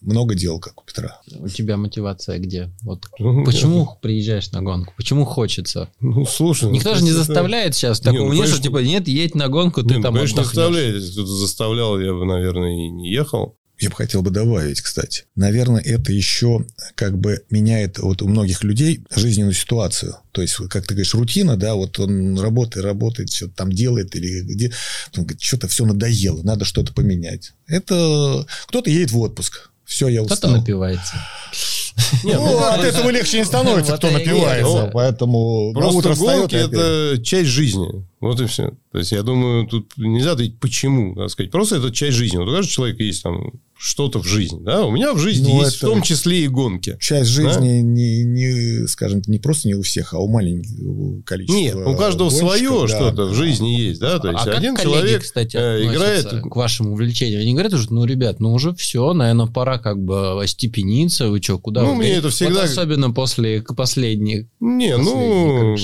много дел, как у Петра. У тебя мотивация где? Вот ну, почему приезжаешь на гонку? Почему хочется? Ну, слушай. Никто ну, же не заставляет сейчас такого. Нет, ну, нет, что типа, нет, едь на гонку, ты нет, там ну, конечно, не заставляет. Заставлял, я бы, наверное, и не ехал. Я бы хотел бы добавить, кстати. Наверное, это еще как бы меняет вот у многих людей жизненную ситуацию. То есть, как ты говоришь, рутина, да, вот он работает, работает, все там делает, или где, он говорит, что-то все надоело, надо что-то поменять. Это кто-то едет в отпуск, все, я устал. Кто-то напивается. Нет, ну, ну от этого легче не становится, кто напивается. Поэтому просто гонки – это часть жизни. Вот и все. То есть, я думаю, тут нельзя ответить, почему, так сказать. Просто это часть жизни. Вот у каждого человека есть там что-то в жизни. Да? У меня в жизни ну, есть в том числе и гонки. Часть жизни, да? не, не, скажем, не просто не у всех, а у маленького количества. Нет, у каждого свое да, что-то да. в жизни есть. Да? То есть, а один как человек кстати, э, играет... к вашему увлечению? Они говорят уже, ну, ребят, ну, уже все, наверное, пора как бы остепениться. Вы что, куда Ну, вы? мне это всегда... Вот особенно после последних. Не, ну...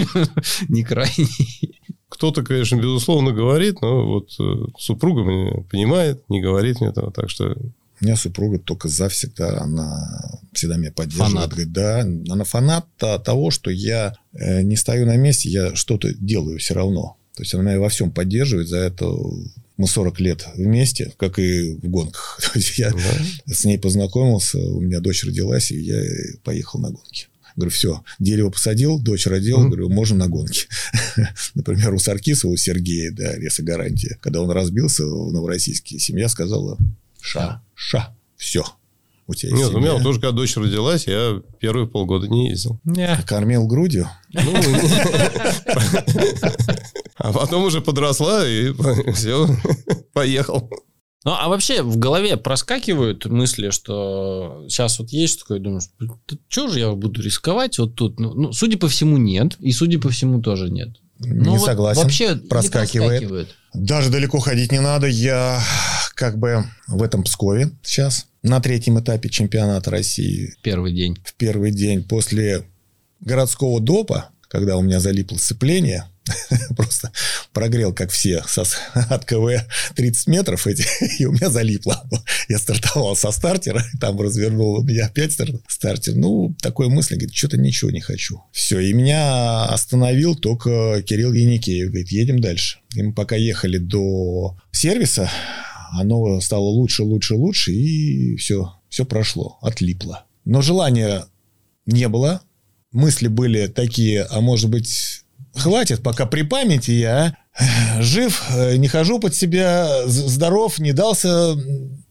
Не крайний. Кто-то, конечно, безусловно, говорит, но вот э, супруга меня понимает, не говорит мне этого, так что... У меня супруга только завсегда, она всегда меня поддерживает. Фанат. Говорит, да, она фанат того, что я э, не стою на месте, я что-то делаю все равно. То есть, она меня во всем поддерживает, за это мы 40 лет вместе, как и в гонках. То есть, я да. с ней познакомился, у меня дочь родилась, и я поехал на гонки. Говорю, все, дерево посадил, дочь родил, mm-hmm. говорю, можем на гонки. Например, у Саркисова, у Сергея, да, лесогарантия, когда он разбился в Новороссийске, семья сказала, ша, ша, все, у тебя Нет, семья. у меня тоже, когда дочь родилась, я первые полгода не ездил. Не. Кормил грудью? Ну, а потом уже подросла и все, поехал. Ну, а вообще в голове проскакивают мысли, что сейчас вот есть такое, думаешь, что же я буду рисковать вот тут? Ну, ну, судя по всему, нет. И судя по всему, тоже нет. Не ну, согласен. Вот вообще проскакивает. проскакивает. Даже далеко ходить не надо. Я как бы в этом Пскове сейчас на третьем этапе чемпионата России. Первый день. В первый день после городского допа, когда у меня залипло сцепление, Просто прогрел, как все, от КВ 30 метров, эти, и у меня залипло. Я стартовал со стартера, там развернул меня опять стартер. Ну, такой мысль, говорит, что-то ничего не хочу. Все, и меня остановил только Кирилл Яникеев. Говорит, едем дальше. И мы пока ехали до сервиса, оно стало лучше, лучше, лучше, и все, все прошло, отлипло. Но желания не было, мысли были такие, а может быть, хватит пока при памяти я жив, э, не хожу под себя, здоров, не дался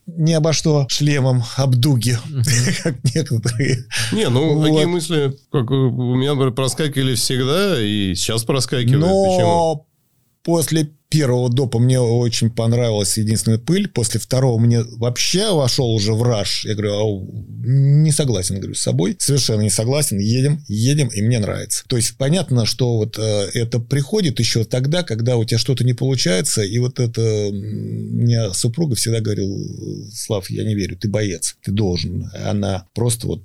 ни обо что шлемом об дуге, как некоторые. Не, ну, вот. такие мысли, как у меня проскакивали всегда, и сейчас проскакивают. Но Почему? После первого допа мне очень понравилась единственная пыль. После второго мне вообще вошел уже в раш. Я говорю, а, не согласен, говорю, с собой. Совершенно не согласен. Едем, едем, и мне нравится. То есть, понятно, что вот э, это приходит еще тогда, когда у тебя что-то не получается. И вот это... Мне супруга всегда говорил, Слав, я не верю, ты боец, ты должен. Она просто вот,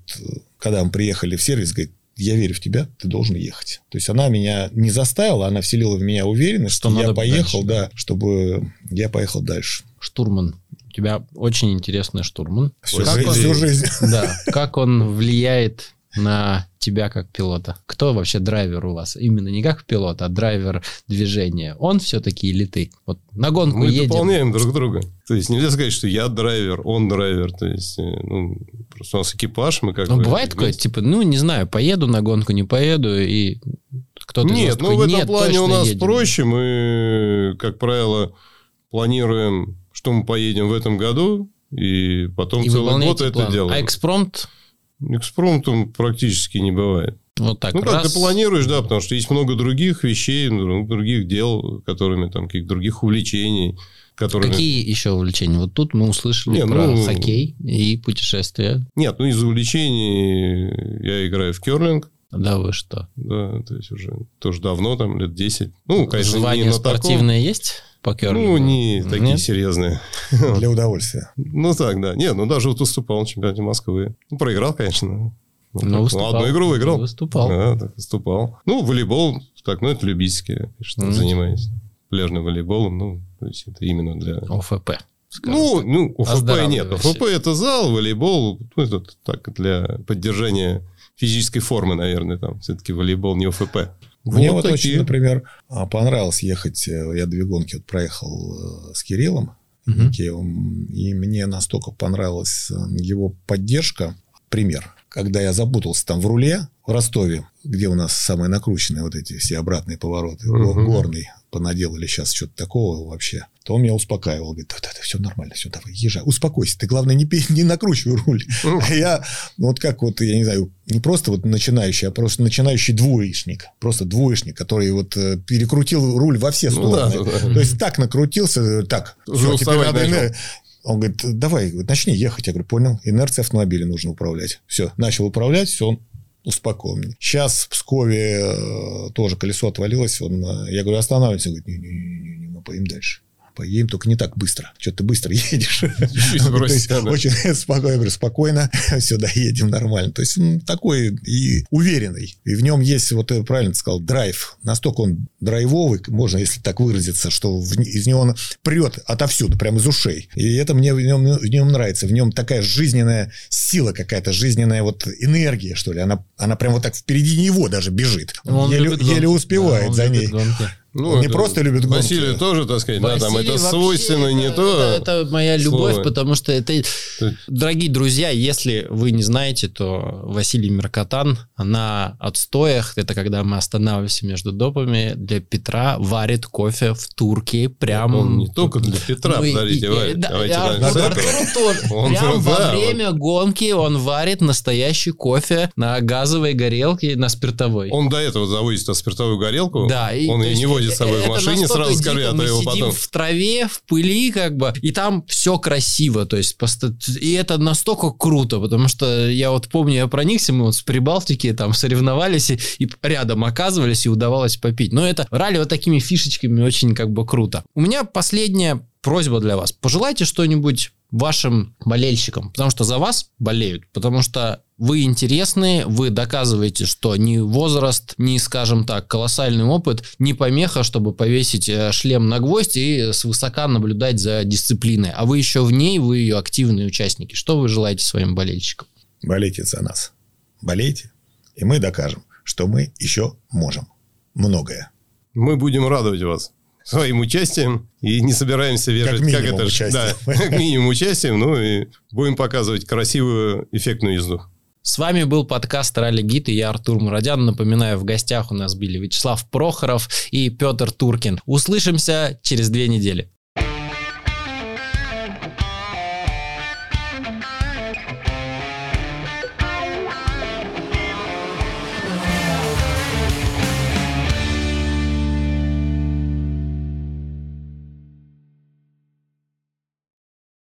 когда мы приехали в сервис, говорит, я верю в тебя, ты должен ехать. То есть она меня не заставила, она вселила в меня уверенность, что, я поехал, дальше, да, чтобы я поехал дальше. Штурман. У тебя очень интересный штурман. Всю, как жизнь, он, всю жизнь. Да. Как он влияет на тебя как пилота? Кто вообще драйвер у вас? Именно не как пилот, а драйвер движения. Он все-таки или ты? Вот на гонку Мы едем. дополняем друг друга. То есть нельзя сказать, что я драйвер, он драйвер. То есть, э, ну, просто у нас экипаж, мы как Ну, бывает такое, типа, ну, не знаю, поеду на гонку, не поеду, и кто-то Нет, ну, в этом плане у нас едем. проще. Мы, как правило, планируем, что мы поедем в этом году, и потом и целый год план. это делаем. А экспромт Экспромтом практически не бывает. Вот так. Ну, раз... как ты планируешь, да, потому что есть много других вещей, ну, других дел, которыми там, каких-то других увлечений. Которыми... Какие еще увлечения? Вот тут мы услышали Нет, про ну... хоккей и путешествия. Нет, ну из увлечений я играю в керлинг. Да вы что? Да, то есть уже тоже давно, там лет 10. Ну, конечно, Звание не спортивное таком... есть? По керлингу? Ну, не такие Нет? серьезные. Для удовольствия. Ну, так, да. Нет, ну, даже вот уступал на чемпионате Москвы. Ну, проиграл, конечно. Ну, ну выступал. Одну игру выиграл. Выступал. Да, так, выступал. Ну, волейбол, так, ну, это любительский, что mm. занимаюсь. Пляжным волейболом, ну, то есть это именно для... ОФП. Ну, ну, ОФП нет. ОФП это зал, волейбол, ну, это так, для поддержания физической формы, наверное, там. Все-таки волейбол не ОФП. Мне вот, вот очень, например, а, понравилось ехать. Э, я две гонки вот проехал э, с Кириллом угу. И мне настолько понравилась э, его поддержка. Пример. Когда я запутался там в руле в Ростове, где у нас самые накрученные вот эти все обратные повороты, угу. горный, понаделали сейчас что-то такого вообще, то он меня успокаивал. Говорит, да, да, да, все нормально, все, давай, езжай. Успокойся, ты, главное, не, не накручивай руль. А я, ну, вот как вот, я не знаю, не просто вот начинающий, а просто начинающий двоечник. Просто двоечник, который вот э, перекрутил руль во все стороны. Ну, да, да. То есть так накрутился, так, все, теперь надо... Он говорит, давай, начни ехать. Я говорю, понял, инерция автомобиля нужно управлять. Все, начал управлять, все, он успокоил. Сейчас в Пскове э, тоже колесо отвалилось. Он, э, я говорю, останавливайся. Он говорит, не-не-не, мы поедем дальше поедем, только не так быстро. Что ты быстро едешь. Очень спокойно, говорю, спокойно, сюда едем нормально. То есть он такой и уверенный. И в нем есть, вот ты правильно сказал, драйв. Настолько он драйвовый, можно, если так выразиться, что из него он прет отовсюду, прямо из ушей. И это мне в нем, в нем нравится. В нем такая жизненная сила какая-то, жизненная вот энергия, что ли. Она, она прям вот так впереди него даже бежит. Он еле, еле успевает да, за ней. Гонки. Ну, не просто любит гонки. Василий тоже, так сказать, Василий да, там это свойственно не то. Это, это моя любовь, слово. потому что это... Дорогие друзья, если вы не знаете, то Василий Меркатан на отстоях, это когда мы останавливаемся между допами, для Петра варит кофе в Турке прям... Он не только для Петра, ну, подождите, варит. Да, Давайте я, тоже. Он, прям да, во время он... гонки он варит настоящий кофе на газовой горелке, на спиртовой. Он до этого заводит на спиртовую горелку. Да. И, он ее не водит с собой в машине, сразу скажи, а то его потом... в траве, в пыли, как бы, и там все красиво, то есть, и это настолько круто, потому что я вот помню, я проникся, мы вот с Прибалтики там соревновались, и, и рядом оказывались, и удавалось попить. Но это ралли вот такими фишечками очень как бы круто. У меня последняя просьба для вас. Пожелайте что-нибудь вашим болельщикам, потому что за вас болеют, потому что вы интересны, вы доказываете, что ни возраст, ни, скажем так, колоссальный опыт не помеха, чтобы повесить э, шлем на гвоздь и свысока наблюдать за дисциплиной. А вы еще в ней, вы ее активные участники. Что вы желаете своим болельщикам? Болейте за нас. Болейте, и мы докажем, что мы еще можем. Многое. Мы будем радовать вас своим участием и не собираемся вешать... Как минимум как это, участием. Да, как минимум участием, ну и будем показывать красивую эффектную езду. С вами был подкаст «Ралли Гид» и я Артур Мурадян. Напоминаю, в гостях у нас были Вячеслав Прохоров и Петр Туркин. Услышимся через две недели.